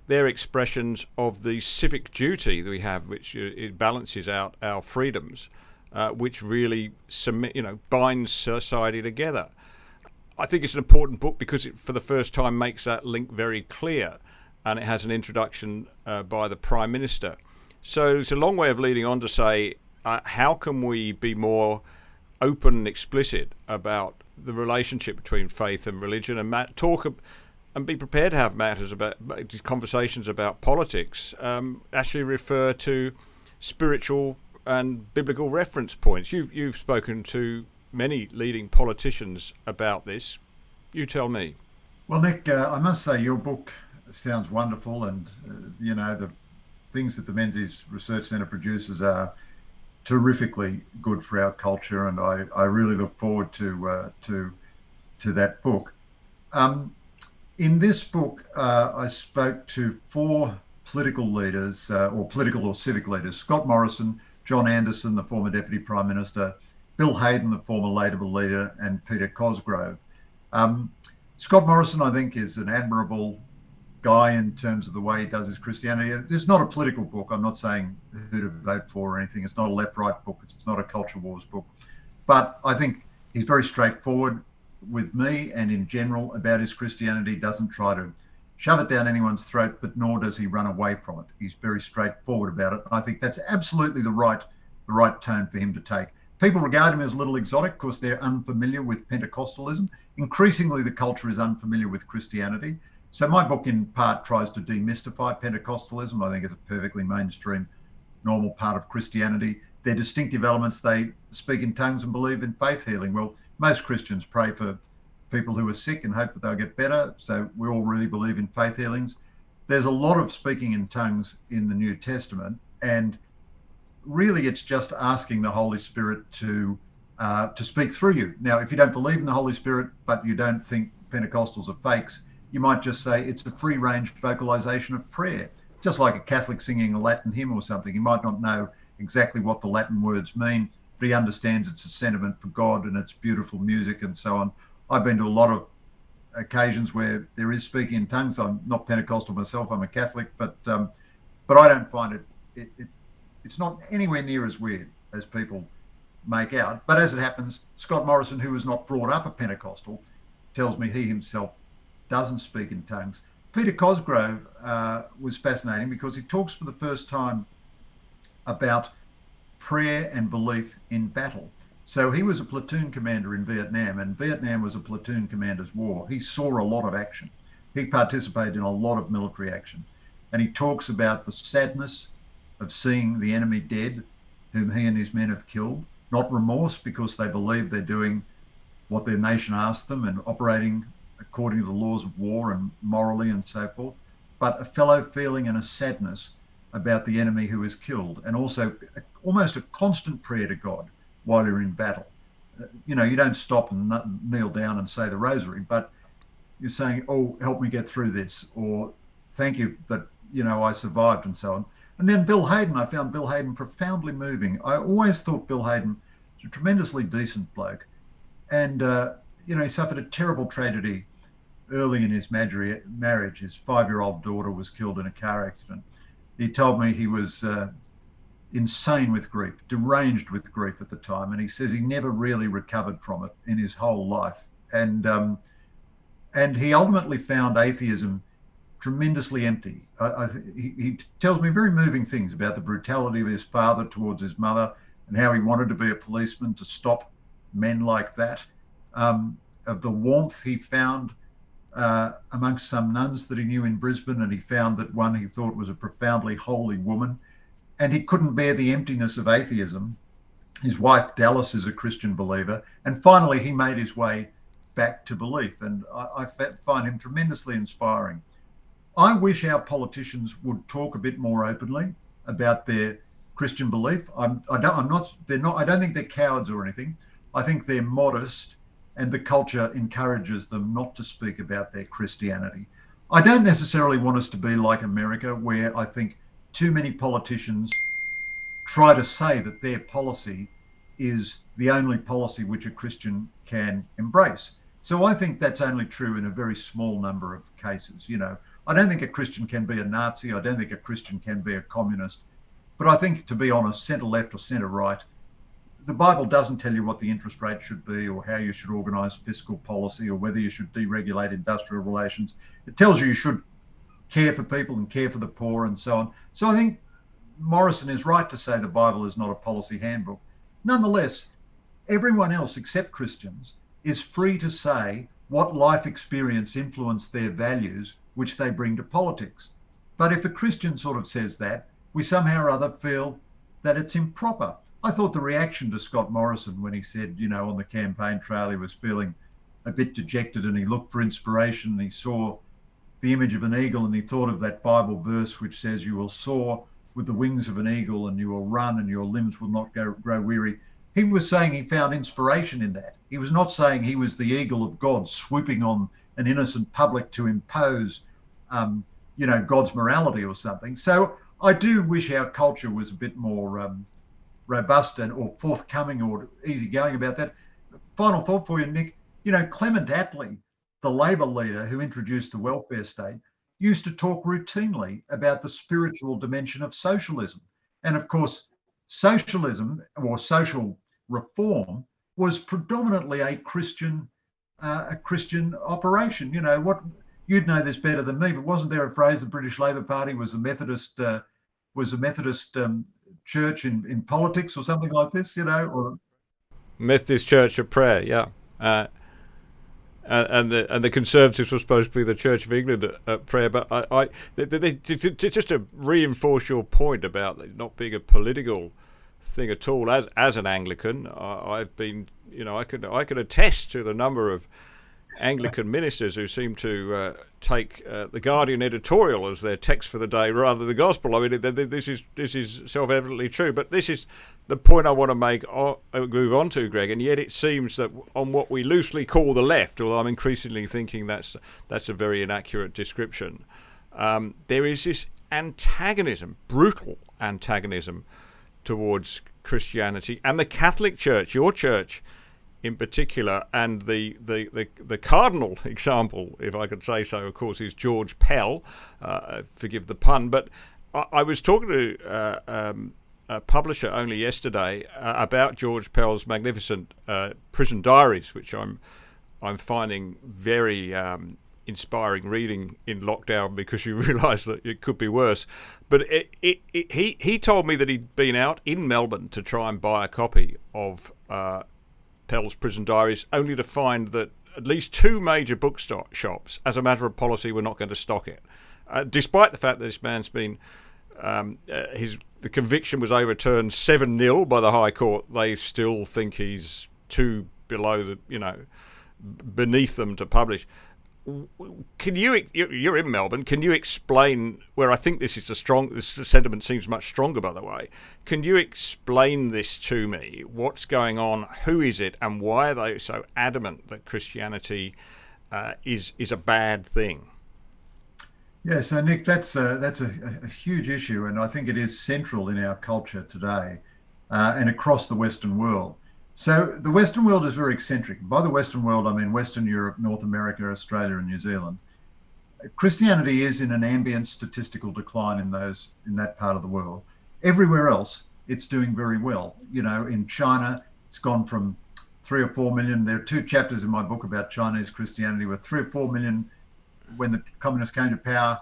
They're expressions of the civic duty that we have, which uh, it balances out our freedoms, uh, which really you know, binds society together. I think it's an important book because it, for the first time, makes that link very clear, and it has an introduction uh, by the Prime Minister. So it's a long way of leading on to say, uh, how can we be more open and explicit about the relationship between faith and religion, and Matt, talk and be prepared to have matters about conversations about politics. Um, actually, refer to spiritual and biblical reference points. You've you've spoken to many leading politicians about this. You tell me. Well, Nick, uh, I must say your book sounds wonderful, and uh, you know the things that the Menzies Research Centre produces are terrifically good for our culture, and I, I really look forward to uh, to to that book. Um, in this book, uh, I spoke to four political leaders, uh, or political or civic leaders: Scott Morrison, John Anderson, the former Deputy Prime Minister, Bill Hayden, the former Labor leader, and Peter Cosgrove. Um, Scott Morrison, I think, is an admirable guy in terms of the way he does his Christianity. It's not a political book. I'm not saying who to vote for or anything. It's not a left right book. It's not a culture wars book. But I think he's very straightforward with me and in general about his Christianity. He Doesn't try to shove it down anyone's throat, but nor does he run away from it. He's very straightforward about it. I think that's absolutely the right the right tone for him to take. People regard him as a little exotic because they're unfamiliar with Pentecostalism. Increasingly, the culture is unfamiliar with Christianity. So, my book, in part, tries to demystify Pentecostalism. I think it's a perfectly mainstream, normal part of Christianity. Their distinctive elements they speak in tongues and believe in faith healing. Well, most Christians pray for people who are sick and hope that they'll get better. So, we all really believe in faith healings. There's a lot of speaking in tongues in the New Testament. And really it's just asking the Holy Spirit to uh, to speak through you. Now, if you don't believe in the Holy Spirit, but you don't think Pentecostals are fakes, you might just say it's a free range vocalization of prayer, just like a Catholic singing a Latin hymn or something. He might not know exactly what the Latin words mean, but he understands it's a sentiment for God and it's beautiful music and so on. I've been to a lot of occasions where there is speaking in tongues. I'm not Pentecostal myself. I'm a Catholic, but um, but I don't find it, it, it it's not anywhere near as weird as people make out. But as it happens, Scott Morrison, who was not brought up a Pentecostal, tells me he himself doesn't speak in tongues. Peter Cosgrove uh, was fascinating because he talks for the first time about prayer and belief in battle. So he was a platoon commander in Vietnam, and Vietnam was a platoon commander's war. He saw a lot of action. He participated in a lot of military action. And he talks about the sadness of seeing the enemy dead, whom he and his men have killed, not remorse because they believe they're doing what their nation asked them and operating according to the laws of war and morally and so forth, but a fellow feeling and a sadness about the enemy who is killed, and also a, almost a constant prayer to God while you're in battle. You know, you don't stop and kneel down and say the rosary, but you're saying, "Oh, help me get through this," or "Thank you that you know I survived," and so on. And then Bill Hayden, I found Bill Hayden profoundly moving. I always thought Bill Hayden was a tremendously decent bloke. And, uh, you know, he suffered a terrible tragedy early in his marriage. His five year old daughter was killed in a car accident. He told me he was uh, insane with grief, deranged with grief at the time. And he says he never really recovered from it in his whole life. And, um, and he ultimately found atheism tremendously empty. I, I, he, he tells me very moving things about the brutality of his father towards his mother and how he wanted to be a policeman to stop men like that. Um, of the warmth he found uh, amongst some nuns that he knew in Brisbane, and he found that one he thought was a profoundly holy woman. And he couldn't bear the emptiness of atheism. His wife, Dallas, is a Christian believer. And finally, he made his way back to belief. And I, I find him tremendously inspiring. I wish our politicians would talk a bit more openly about their Christian belief. I'm, I don't, I'm not, they're not, I don't think they're cowards or anything. I think they're modest and the culture encourages them not to speak about their Christianity. I don't necessarily want us to be like America, where I think too many politicians try to say that their policy is the only policy which a Christian can embrace. So I think that's only true in a very small number of cases. You know, I don't think a Christian can be a Nazi. I don't think a Christian can be a communist. But I think, to be honest, centre left or centre right, the Bible doesn't tell you what the interest rate should be or how you should organise fiscal policy or whether you should deregulate industrial relations. It tells you you should care for people and care for the poor and so on. So I think Morrison is right to say the Bible is not a policy handbook. Nonetheless, everyone else except Christians is free to say what life experience influenced their values which they bring to politics. But if a Christian sort of says that, we somehow or other feel that it's improper. I thought the reaction to Scott Morrison when he said, you know, on the campaign trail he was feeling a bit dejected and he looked for inspiration and he saw the image of an eagle and he thought of that Bible verse which says, You will soar with the wings of an eagle and you will run and your limbs will not go, grow weary. He was saying he found inspiration in that. He was not saying he was the eagle of God swooping on an innocent public to impose um, you know, God's morality or something. So I do wish our culture was a bit more um, robust and or forthcoming or easygoing about that. Final thought for you, Nick. You know, Clement Attlee, the Labor leader who introduced the welfare state, used to talk routinely about the spiritual dimension of socialism. And of course, socialism or social reform was predominantly a Christian uh, a Christian operation. You know what you'd know this better than me, but wasn't there a phrase the British Labor Party was a Methodist uh, was a Methodist um, church in, in politics or something like this, you know? Or... Methodist Church of Prayer, yeah. Uh, and the and the Conservatives were supposed to be the Church of England at, at prayer. But I, I they, they, just to reinforce your point about not being a political thing at all. As as an Anglican, I, have been you know I can I can attest to the number of Anglican ministers who seem to uh, take uh, the Guardian editorial as their text for the day rather than the gospel. I mean, this is this is self-evidently true, but this is the point I want to make. Uh, move on to Greg, and yet it seems that on what we loosely call the left, although I'm increasingly thinking that's that's a very inaccurate description, um, there is this antagonism, brutal antagonism towards Christianity and the Catholic Church, your church in particular, and the, the, the, the, cardinal [LAUGHS] example, if I could say so, of course, is George Pell. Uh, forgive the pun, but I, I was talking to uh, um, a publisher only yesterday uh, about George Pell's magnificent uh, prison diaries, which I'm I'm finding very um, inspiring reading in lockdown because you [LAUGHS] realise that it could be worse. But it, it, it, he he told me that he'd been out in Melbourne to try and buy a copy of uh, Pell's Prison Diaries, only to find that at least two major bookshops, as a matter of policy, were not going to stock it. Uh, despite the fact that this man's been, um, uh, his the conviction was overturned 7 0 by the High Court, they still think he's too below the, you know, beneath them to publish can you you're in Melbourne? Can you explain where I think this is a strong this sentiment seems much stronger by the way. Can you explain this to me? What's going on? Who is it? And why are they so adamant that Christianity uh, is is a bad thing? Yeah, so Nick, that's a, that's a, a, huge issue, and I think it is central in our culture today uh, and across the Western world. So the Western world is very eccentric. By the Western world, I mean Western Europe, North America, Australia, and New Zealand. Christianity is in an ambient statistical decline in those in that part of the world. Everywhere else, it's doing very well. You know, in China, it's gone from three or four million. There are two chapters in my book about Chinese Christianity, where three or four million when the communists came to power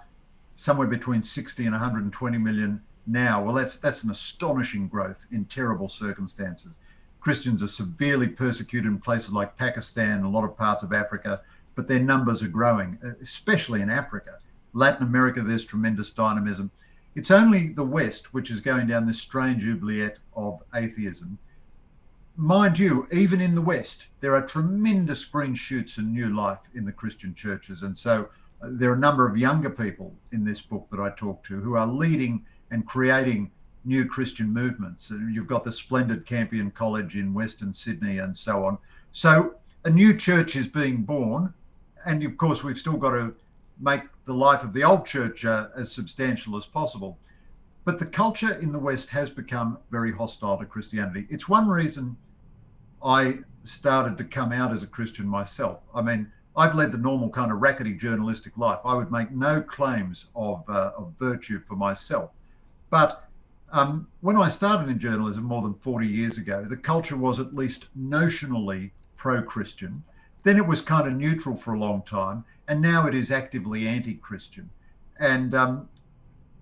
somewhere between 60 and 120 million now. Well, that's that's an astonishing growth in terrible circumstances. Christians are severely persecuted in places like Pakistan, a lot of parts of Africa, but their numbers are growing, especially in Africa. Latin America, there's tremendous dynamism. It's only the West which is going down this strange oubliette of atheism. Mind you, even in the West, there are tremendous green shoots and new life in the Christian churches. And so uh, there are a number of younger people in this book that I talk to who are leading and creating new Christian movements. You've got the splendid Campion College in Western Sydney and so on. So a new church is being born. And of course, we've still got to make the life of the old church uh, as substantial as possible. But the culture in the West has become very hostile to Christianity. It's one reason I started to come out as a Christian myself. I mean, I've led the normal kind of rackety journalistic life. I would make no claims of, uh, of virtue for myself. But um, when I started in journalism more than 40 years ago, the culture was at least notionally pro Christian. Then it was kind of neutral for a long time, and now it is actively anti Christian. And um,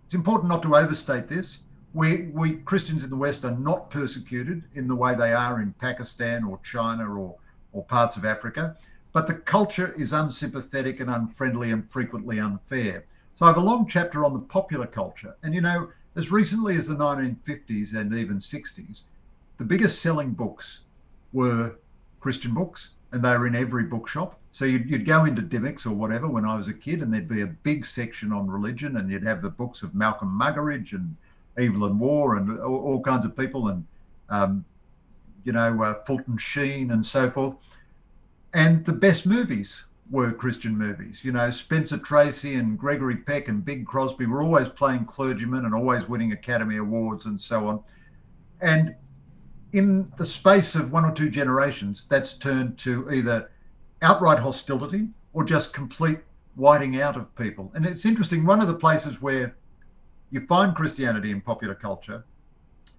it's important not to overstate this. We, we Christians in the West are not persecuted in the way they are in Pakistan or China or, or parts of Africa, but the culture is unsympathetic and unfriendly and frequently unfair. So I have a long chapter on the popular culture. And you know, as recently as the 1950s and even 60s, the biggest selling books were Christian books, and they were in every bookshop. So you'd, you'd go into Dymocks or whatever when I was a kid, and there'd be a big section on religion, and you'd have the books of Malcolm Muggeridge and Evelyn Waugh and all, all kinds of people, and um, you know uh, Fulton Sheen and so forth. And the best movies were Christian movies. You know, Spencer Tracy and Gregory Peck and Bing Crosby were always playing clergymen and always winning Academy Awards and so on. And in the space of one or two generations, that's turned to either outright hostility or just complete whiting out of people. And it's interesting, one of the places where you find Christianity in popular culture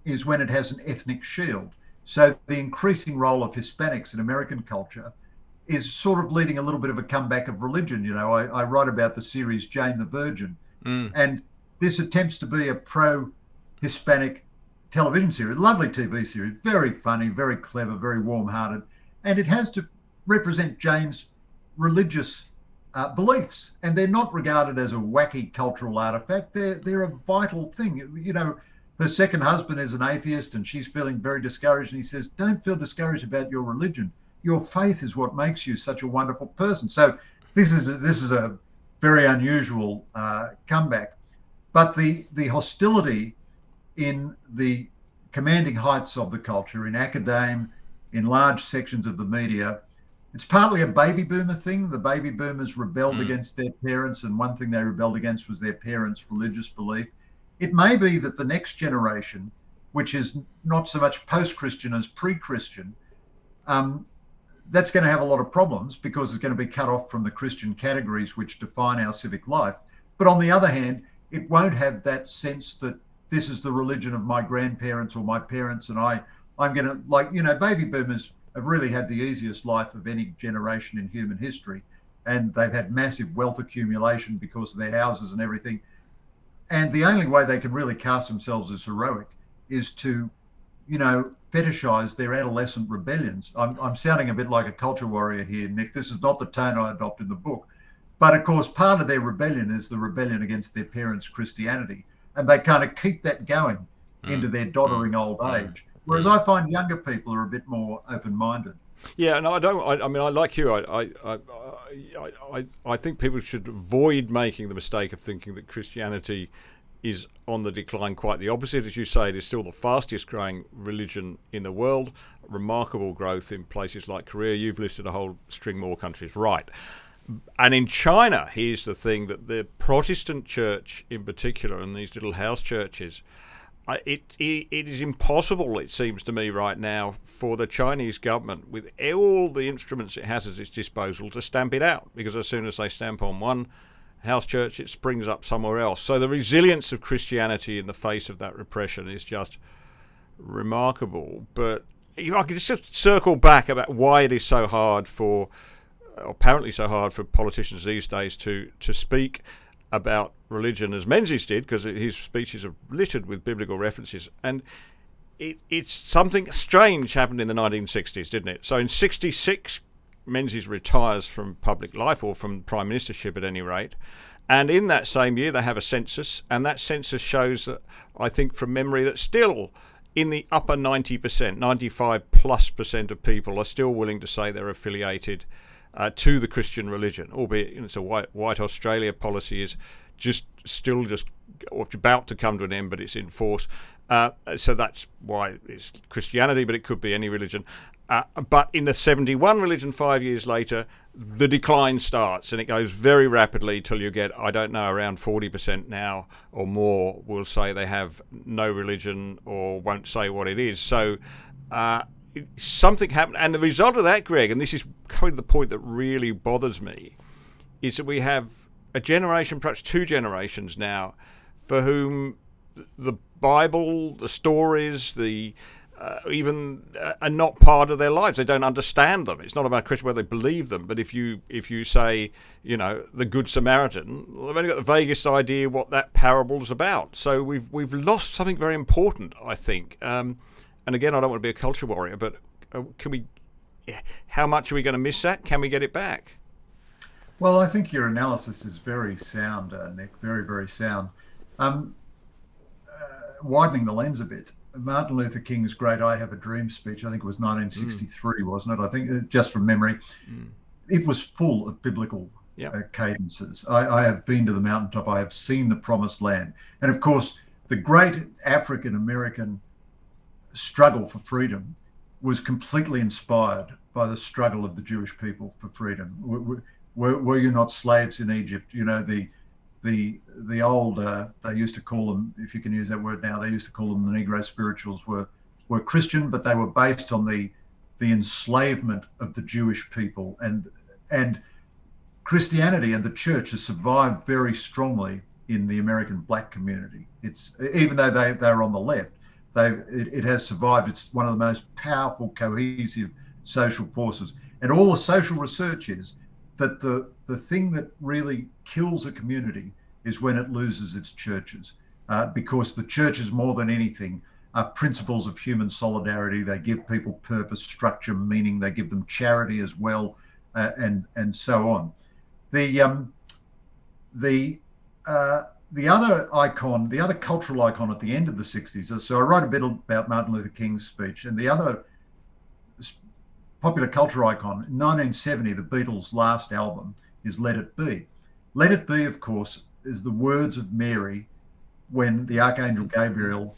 is when it has an ethnic shield. So the increasing role of Hispanics in American culture is sort of leading a little bit of a comeback of religion. You know, I, I write about the series Jane the Virgin, mm. and this attempts to be a pro Hispanic television series, lovely TV series, very funny, very clever, very warm hearted, and it has to represent Jane's religious uh, beliefs, and they're not regarded as a wacky cultural artifact. They're they're a vital thing. You know, her second husband is an atheist, and she's feeling very discouraged. And he says, "Don't feel discouraged about your religion your faith is what makes you such a wonderful person. So this is a, this is a very unusual uh, comeback, but the the hostility in the commanding heights of the culture, in academe, in large sections of the media, it's partly a baby boomer thing. The baby boomers rebelled mm. against their parents, and one thing they rebelled against was their parents' religious belief. It may be that the next generation, which is not so much post-Christian as pre-Christian, um, that's going to have a lot of problems because it's going to be cut off from the Christian categories which define our civic life. But on the other hand, it won't have that sense that this is the religion of my grandparents or my parents, and I, I'm going to like you know, baby boomers have really had the easiest life of any generation in human history, and they've had massive wealth accumulation because of their houses and everything. And the only way they can really cast themselves as heroic is to, you know, fetishize their adolescent rebellions. I'm, I'm sounding a bit like a culture warrior here, Nick. This is not the tone I adopt in the book. But of course, part of their rebellion is the rebellion against their parents' Christianity. And they kind of keep that going mm. into their doddering mm. old mm. age. Whereas I find younger people are a bit more open minded. Yeah, and I don't. I, I, mean, I like you. I, I, I, I, I think people should avoid making the mistake of thinking that Christianity is on the decline. Quite the opposite, as you say, it is still the fastest growing religion in the world. Remarkable growth in places like Korea. You've listed a whole string more countries, right? And in China, here's the thing that the Protestant church, in particular, and these little house churches, uh, it, it, it is impossible, it seems to me right now, for the Chinese government, with all the instruments it has at its disposal, to stamp it out. Because as soon as they stamp on one house church, it springs up somewhere else. So the resilience of Christianity in the face of that repression is just remarkable. But I can just circle back about why it is so hard for, apparently so hard for politicians these days to to speak about religion as Menzies did, because his speeches are littered with biblical references. And it, it's something strange happened in the 1960s, didn't it? So in 66, Menzies retires from public life, or from prime ministership at any rate. And in that same year, they have a census, and that census shows that, I think from memory, that still in the upper 90%, 95 plus percent of people are still willing to say they're affiliated uh, to the Christian religion, albeit you know, it's a white, white Australia policy is just still just about to come to an end, but it's in force. Uh, so that's why it's Christianity, but it could be any religion. Uh, but in the 71 religion, five years later, the decline starts and it goes very rapidly till you get, I don't know, around 40% now or more will say they have no religion or won't say what it is. So uh, something happened. And the result of that, Greg, and this is kind of the point that really bothers me, is that we have a generation, perhaps two generations now, for whom the Bible, the stories, the uh, even uh, are not part of their lives. They don't understand them. It's not about Christian whether they believe them, but if you if you say, you know, the Good Samaritan, well, they've only got the vaguest idea what that parable is about. So we've we've lost something very important, I think. Um, and again, I don't want to be a culture warrior, but uh, can we? How much are we going to miss that? Can we get it back? Well, I think your analysis is very sound, uh, Nick. Very, very sound. Um, uh, widening the lens a bit. Martin Luther King's great "I Have a Dream" speech. I think it was 1963, mm. wasn't it? I think uh, just from memory, mm. it was full of biblical yep. uh, cadences. I, I, have been to the mountaintop. I have seen the promised land, and of course, the great African American struggle for freedom was completely inspired by the struggle of the Jewish people for freedom. Were, were, were you not slaves in Egypt? You know the the the old uh, they used to call them, if you can use that word now, they used to call them the Negro spirituals were were Christian, but they were based on the the enslavement of the Jewish people and and Christianity and the church has survived very strongly in the American black community. It's even though they they're on the left, they it, it has survived. It's one of the most powerful, cohesive social forces. And all the social research is that the the thing that really kills a community is when it loses its churches, uh, because the churches more than anything are principles of human solidarity. They give people purpose, structure, meaning. They give them charity as well, uh, and and so on. The um, the uh, the other icon, the other cultural icon at the end of the 60s. So I wrote a bit about Martin Luther King's speech, and the other popular culture icon 1970, the Beatles' last album is Let It Be. Let It Be, of course, is the words of Mary when the Archangel Gabriel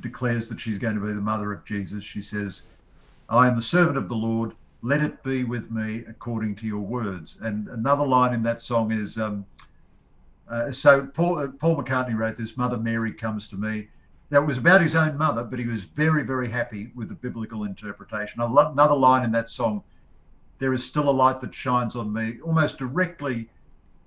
declares that she's going to be the mother of Jesus. She says, I am the servant of the Lord. Let it be with me according to your words. And another line in that song is, um, uh, so Paul, uh, Paul McCartney wrote this, Mother Mary comes to me. That was about his own mother, but he was very, very happy with the biblical interpretation. Another line in that song, there is still a light that shines on me, almost directly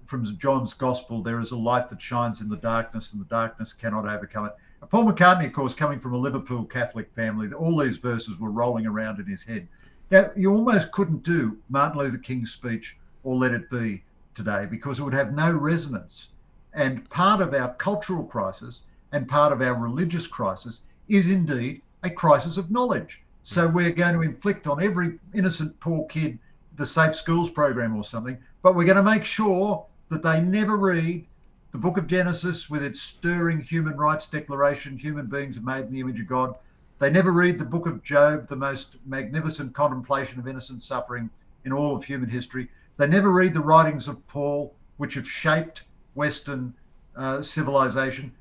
from John's gospel, there is a light that shines in the darkness, and the darkness cannot overcome it. Paul McCartney, of course, coming from a Liverpool Catholic family, all these verses were rolling around in his head. Now, you almost couldn't do Martin Luther King's speech or Let It Be today because it would have no resonance. And part of our cultural crisis and part of our religious crisis is indeed a crisis of knowledge. So we're going to inflict on every innocent poor kid the Safe Schools program or something, but we're going to make sure that they never read the book of Genesis with its stirring human rights declaration human beings are made in the image of God. They never read the book of Job, the most magnificent contemplation of innocent suffering in all of human history. They never read the writings of Paul, which have shaped Western uh, civilization.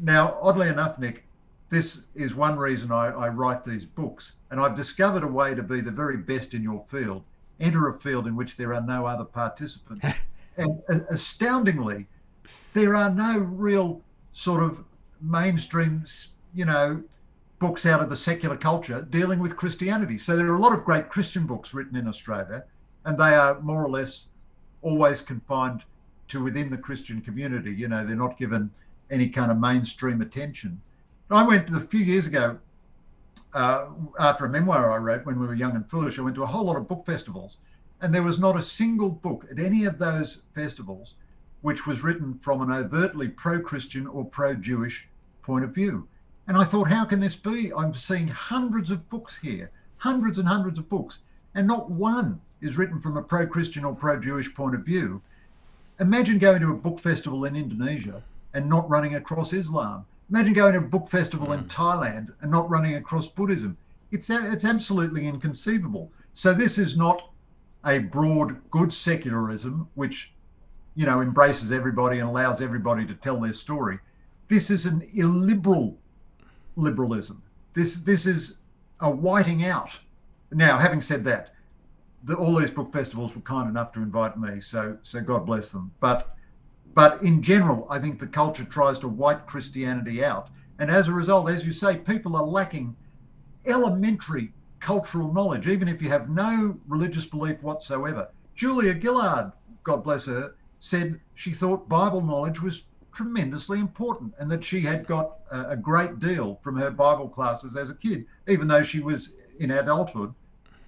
Now, oddly enough, Nick, this is one reason I, I, write these books. And I've discovered a way to be the very best in your field. Enter a field in which there are no other participants. [LAUGHS] and astoundingly, there are no real sort of mainstream, you know, books out of the secular culture dealing with Christianity. So there are a lot of great Christian books written in Australia, and they are more or less always confined to within the Christian community. You know, they're not given any kind of mainstream attention. I went a few years ago uh, after a memoir I wrote when we were young and foolish. I went to a whole lot of book festivals, and there was not a single book at any of those festivals which was written from an overtly pro Christian or pro Jewish point of view. And I thought, how can this be? I'm seeing hundreds of books here, hundreds and hundreds of books, and not one is written from a pro Christian or pro Jewish point of view. Imagine going to a book festival in Indonesia and not running across Islam. Imagine going to a book festival mm. in hmm. Thailand and not running across Buddhism. It's, it's absolutely inconceivable. So this is not a broad good secularism, which you know embraces everybody and allows everybody to tell their story. This is an illiberal liberalism. This this is a whiting out. Now, having said that, the, all these book festivals were kind enough to invite me, so so God bless them. But but in general, I think the culture tries to white Christianity out, and as a result, as you say, people are lacking elementary cultural knowledge, even if you have no religious belief whatsoever. Julia Gillard, God bless her, said she thought Bible knowledge was tremendously important and that she had got a, a great deal from her Bible classes as a kid, even though she was in adulthood,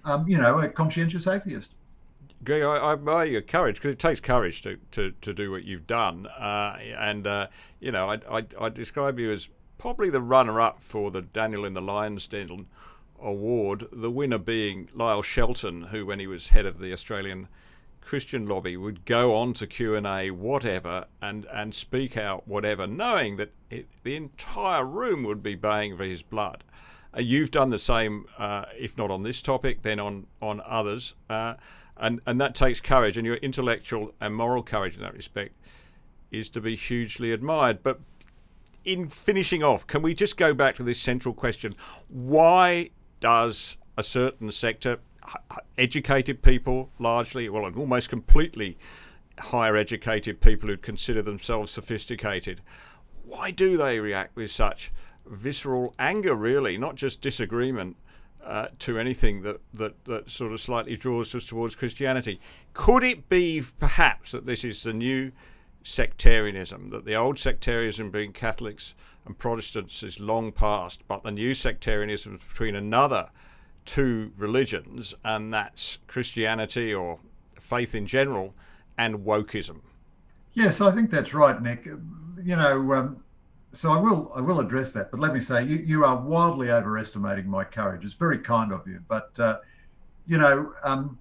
um, you know, a conscientious atheist. Greg, I, I admire your courage because it takes courage to, to, to do what you've done. Uh, and, uh, you know, I, I, I, describe you as probably the runner up for the Daniel in the Lion's Den award, the winner being Lyle Shelton, who, when he was head of the Australian Christian lobby, would go on to Q and A, whatever, and and speak out whatever, knowing that it, the entire room would be baying for his blood. Uh, you've done the same, uh, if not on this topic, then on on others, uh, and and that takes courage, and your intellectual and moral courage in that respect is to be hugely admired. But in finishing off, can we just go back to this central question? Why does a certain sector, educated people largely, well, almost completely higher educated people who consider themselves sophisticated, why do they react with such visceral anger, really, not just disagreement? Uh, to anything that, that, that sort of slightly draws us towards Christianity. Could it be perhaps that this is the new sectarianism, that the old sectarianism being Catholics and Protestants is long past, but the new sectarianism is between another two religions, and that's Christianity or faith in general and wokeism. Yes, I think that's right, Nick. You know, um, so I will I will address that, but let me say you, you are wildly overestimating my courage. It's very kind of you, but uh, you know, um,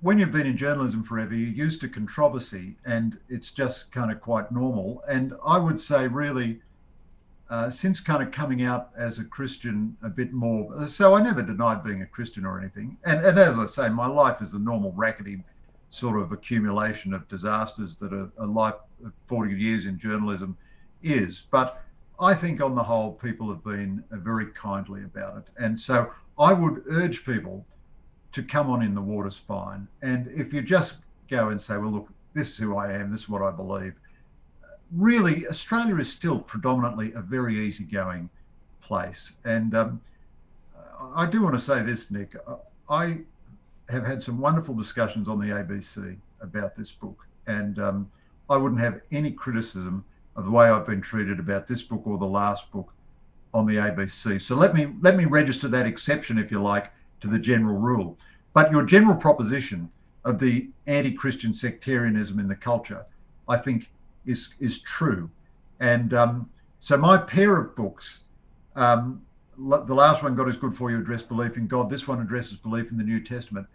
when you've been in journalism forever, you're used to controversy, and it's just kind of quite normal. And I would say, really, uh, since kind of coming out as a Christian a bit more. So I never denied being a Christian or anything. And, and as I say, my life is a normal rackety sort of accumulation of disasters that a, a life of 40 years in journalism is. But I think on the whole, people have been uh, very kindly about it. And so I would urge people to come on in the water's fine. And if you just go and say, well, look, this is who I am, this is what I believe, really, Australia is still predominantly a very easygoing place. And um, I do want to say this, Nick. I have had some wonderful discussions on the ABC about this book, and um, I wouldn't have any criticism of the way I've been treated about this book or the last book on the ABC. So let me let me register that exception, if you like, to the general rule. But your general proposition of the anti-Christian sectarianism in the culture, I think, is is true. And um, so my pair of books, um, the last one, God is Good for You, address belief in God. This one addresses belief in the New Testament.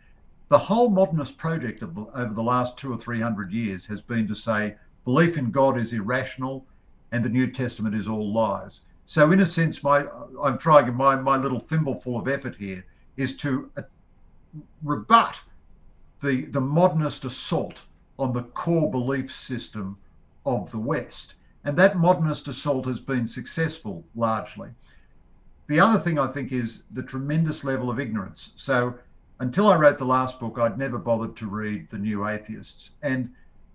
The whole modernist project of the, over the last two or three hundred years has been to say belief in God is irrational, and the New Testament is all lies. So in a sense, my I'm trying my my little thimbleful of effort here is to uh, rebut the the modernist assault on the core belief system of the West. And that modernist assault has been successful largely. The other thing I think is the tremendous level of ignorance. So until I wrote the last book, I'd never bothered to read the New Atheists. And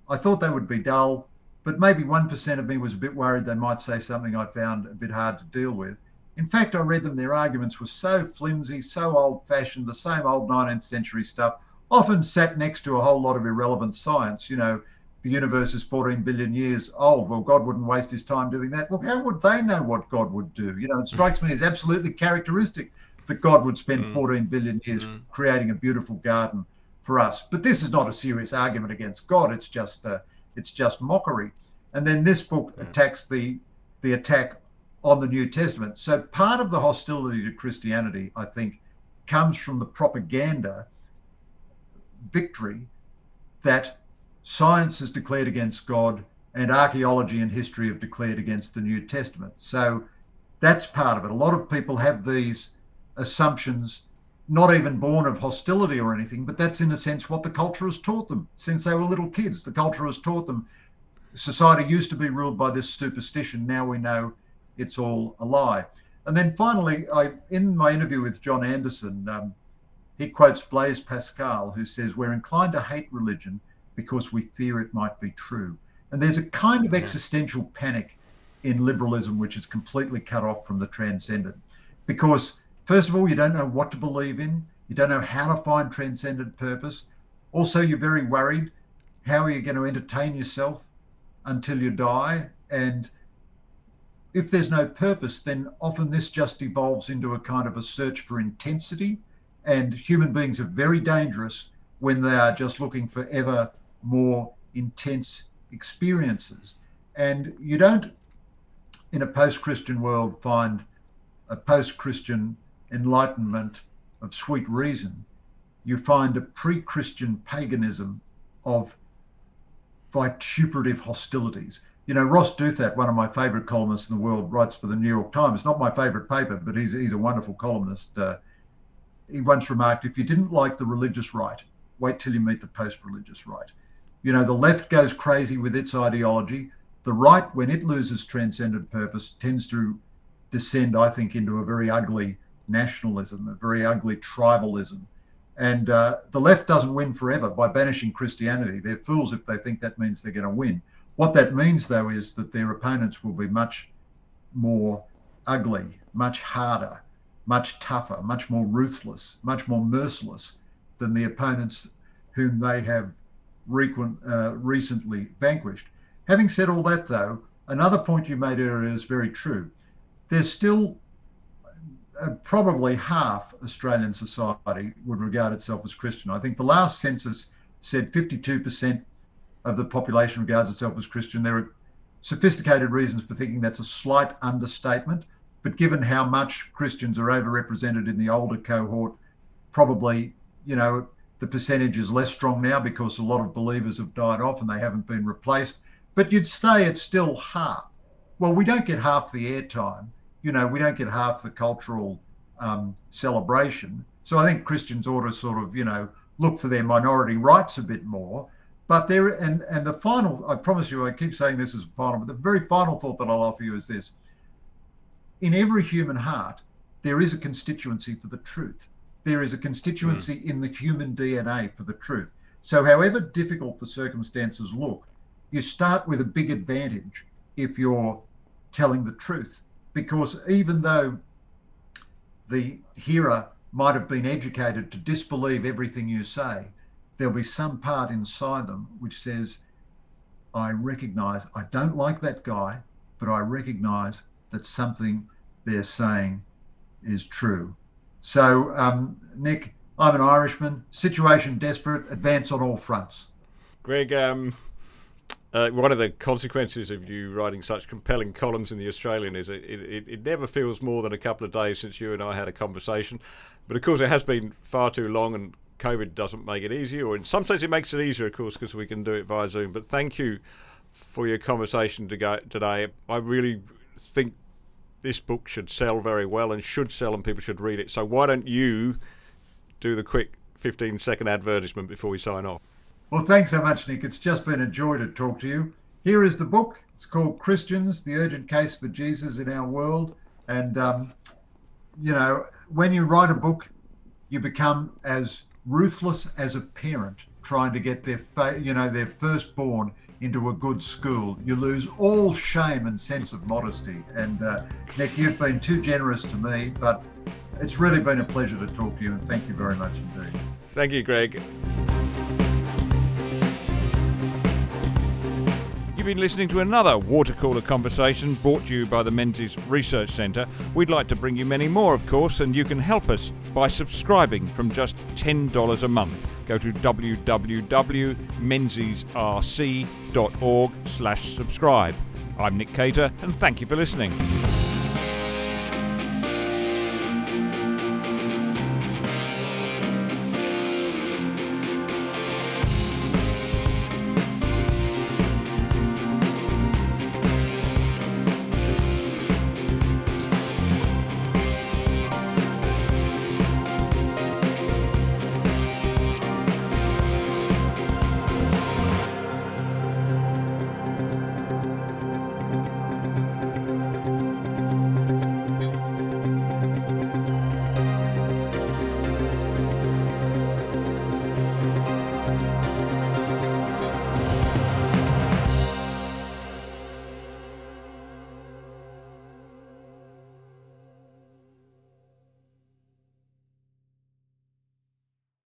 I thought they would be dull, but maybe 1% of me was a bit worried they might say something I found a bit hard to deal with. In fact, I read them, their arguments were so flimsy, so old fashioned, the same old 19th century stuff, often sat next to a whole lot of irrelevant science, you know, the universe is 14 billion years old. Well, God wouldn't waste his time doing that. Well, how would they know what God would do? You know, it strikes me as absolutely characteristic that God would spend mm. 14 billion years mm. creating a beautiful garden for us. But this is not a serious argument against God. It's just a, it's just mockery. And then this book yeah. attacks the the attack on the New Testament. So part of the hostility to Christianity, I think, comes from the propaganda victory that science has declared against God and archaeology and history have declared against the New Testament. So that's part of it. A lot of people have these assumptions, not even born of hostility or anything, but that's in a sense what the culture has taught them since they were little kids. The culture has taught them society used to be ruled by this superstition. Now we know it's all a lie. And then finally, I in my interview with John Anderson, um, he quotes Blaise Pascal, who says, We're inclined to hate religion because we fear it might be true. And there's a kind of existential panic in liberalism which is completely cut off from the transcendent. Because, first of all, you don't know what to believe in, you don't know how to find transcendent purpose. Also, you're very worried how are you going to entertain yourself until you die? And if there's no purpose, then often this just evolves into a kind of a search for intensity. And human beings are very dangerous when they are just looking for ever more intense experiences. And you don't, in a post Christian world, find a post Christian enlightenment of sweet reason. You find a pre Christian paganism of vituperative hostilities. You know, Ross Douthat, one of my favourite columnists in the world, writes for the New York Times. Not my favourite paper, but he's, he's a wonderful columnist. Uh, he once remarked if you didn't like the religious right, wait till you meet the post religious right. You know, the left goes crazy with its ideology. The right, when it loses transcendent purpose, tends to descend, I think, into a very ugly nationalism, a very ugly tribalism. And uh, the left doesn't win forever by banishing Christianity. They're fools if they think that means they're going to win. What that means, though, is that their opponents will be much more ugly, much harder, much tougher, much more ruthless, much more merciless than the opponents whom they have uh, recently vanquished. Having said all that, though, another point you made earlier is very true. There's still uh, probably half Australian society would regard itself as Christian. I think the last census said 52% of the population regards itself as Christian. There are sophisticated reasons for thinking that's a slight understatement, but given how much Christians are overrepresented in the older cohort, probably, you know, the percentage is less strong now because a lot of believers have died off and they haven't been replaced. But you'd say it's still half. Well, we don't get half the airtime you know, we don't get half the cultural um, celebration. So I think Christians ought to sort of, you know, look for their minority rights a bit more. But there, and and the final, I promise you, I keep saying this is final, but the very final thought that I'll offer you is this: in every human heart, there is a constituency for the truth. There is a constituency mm. in the human DNA for the truth. So, however difficult the circumstances look, you start with a big advantage if you're telling the truth because even though the hearer might have been educated to disbelieve everything you say, there'll be some part inside them which says, I recognize, I don't like that guy, but I recognize that something they're saying is true. So, um, Nick, I'm an Irishman, situation desperate, advance on all fronts. Greg, um, uh, one of the consequences of you writing such compelling columns in the Australian is it, it, it, never feels more than a couple of days since you and I had a conversation. But of course, it has been far too long, and COVID doesn't make it easier, or in some sense, it makes it easier, of course, because we can do it via Zoom. But thank you for your conversation today. I really think this book should sell very well and should sell, and people should read it. So, why don't you do the quick 15 second advertisement before we sign off? Well, thanks so much, Nick. It's just been a joy to talk to you. Here is the book. It's called Christians The Urgent Case for Jesus in Our World. And, um, you know, when you write a book, you become as ruthless as a parent trying to get their, fa- you know, their firstborn into a good school. You lose all shame and sense of modesty. And uh, Nick, you've been too generous to me, but it's really been a pleasure to talk to you. And thank you very much indeed. Thank you, Greg. You've been listening to another water cooler conversation brought to you by the Menzies Research Centre. We'd like to bring you many more, of course, and you can help us by subscribing from just $10 a month. Go to www.menziesrc.org slash subscribe. I'm Nick Cater, and thank you for listening.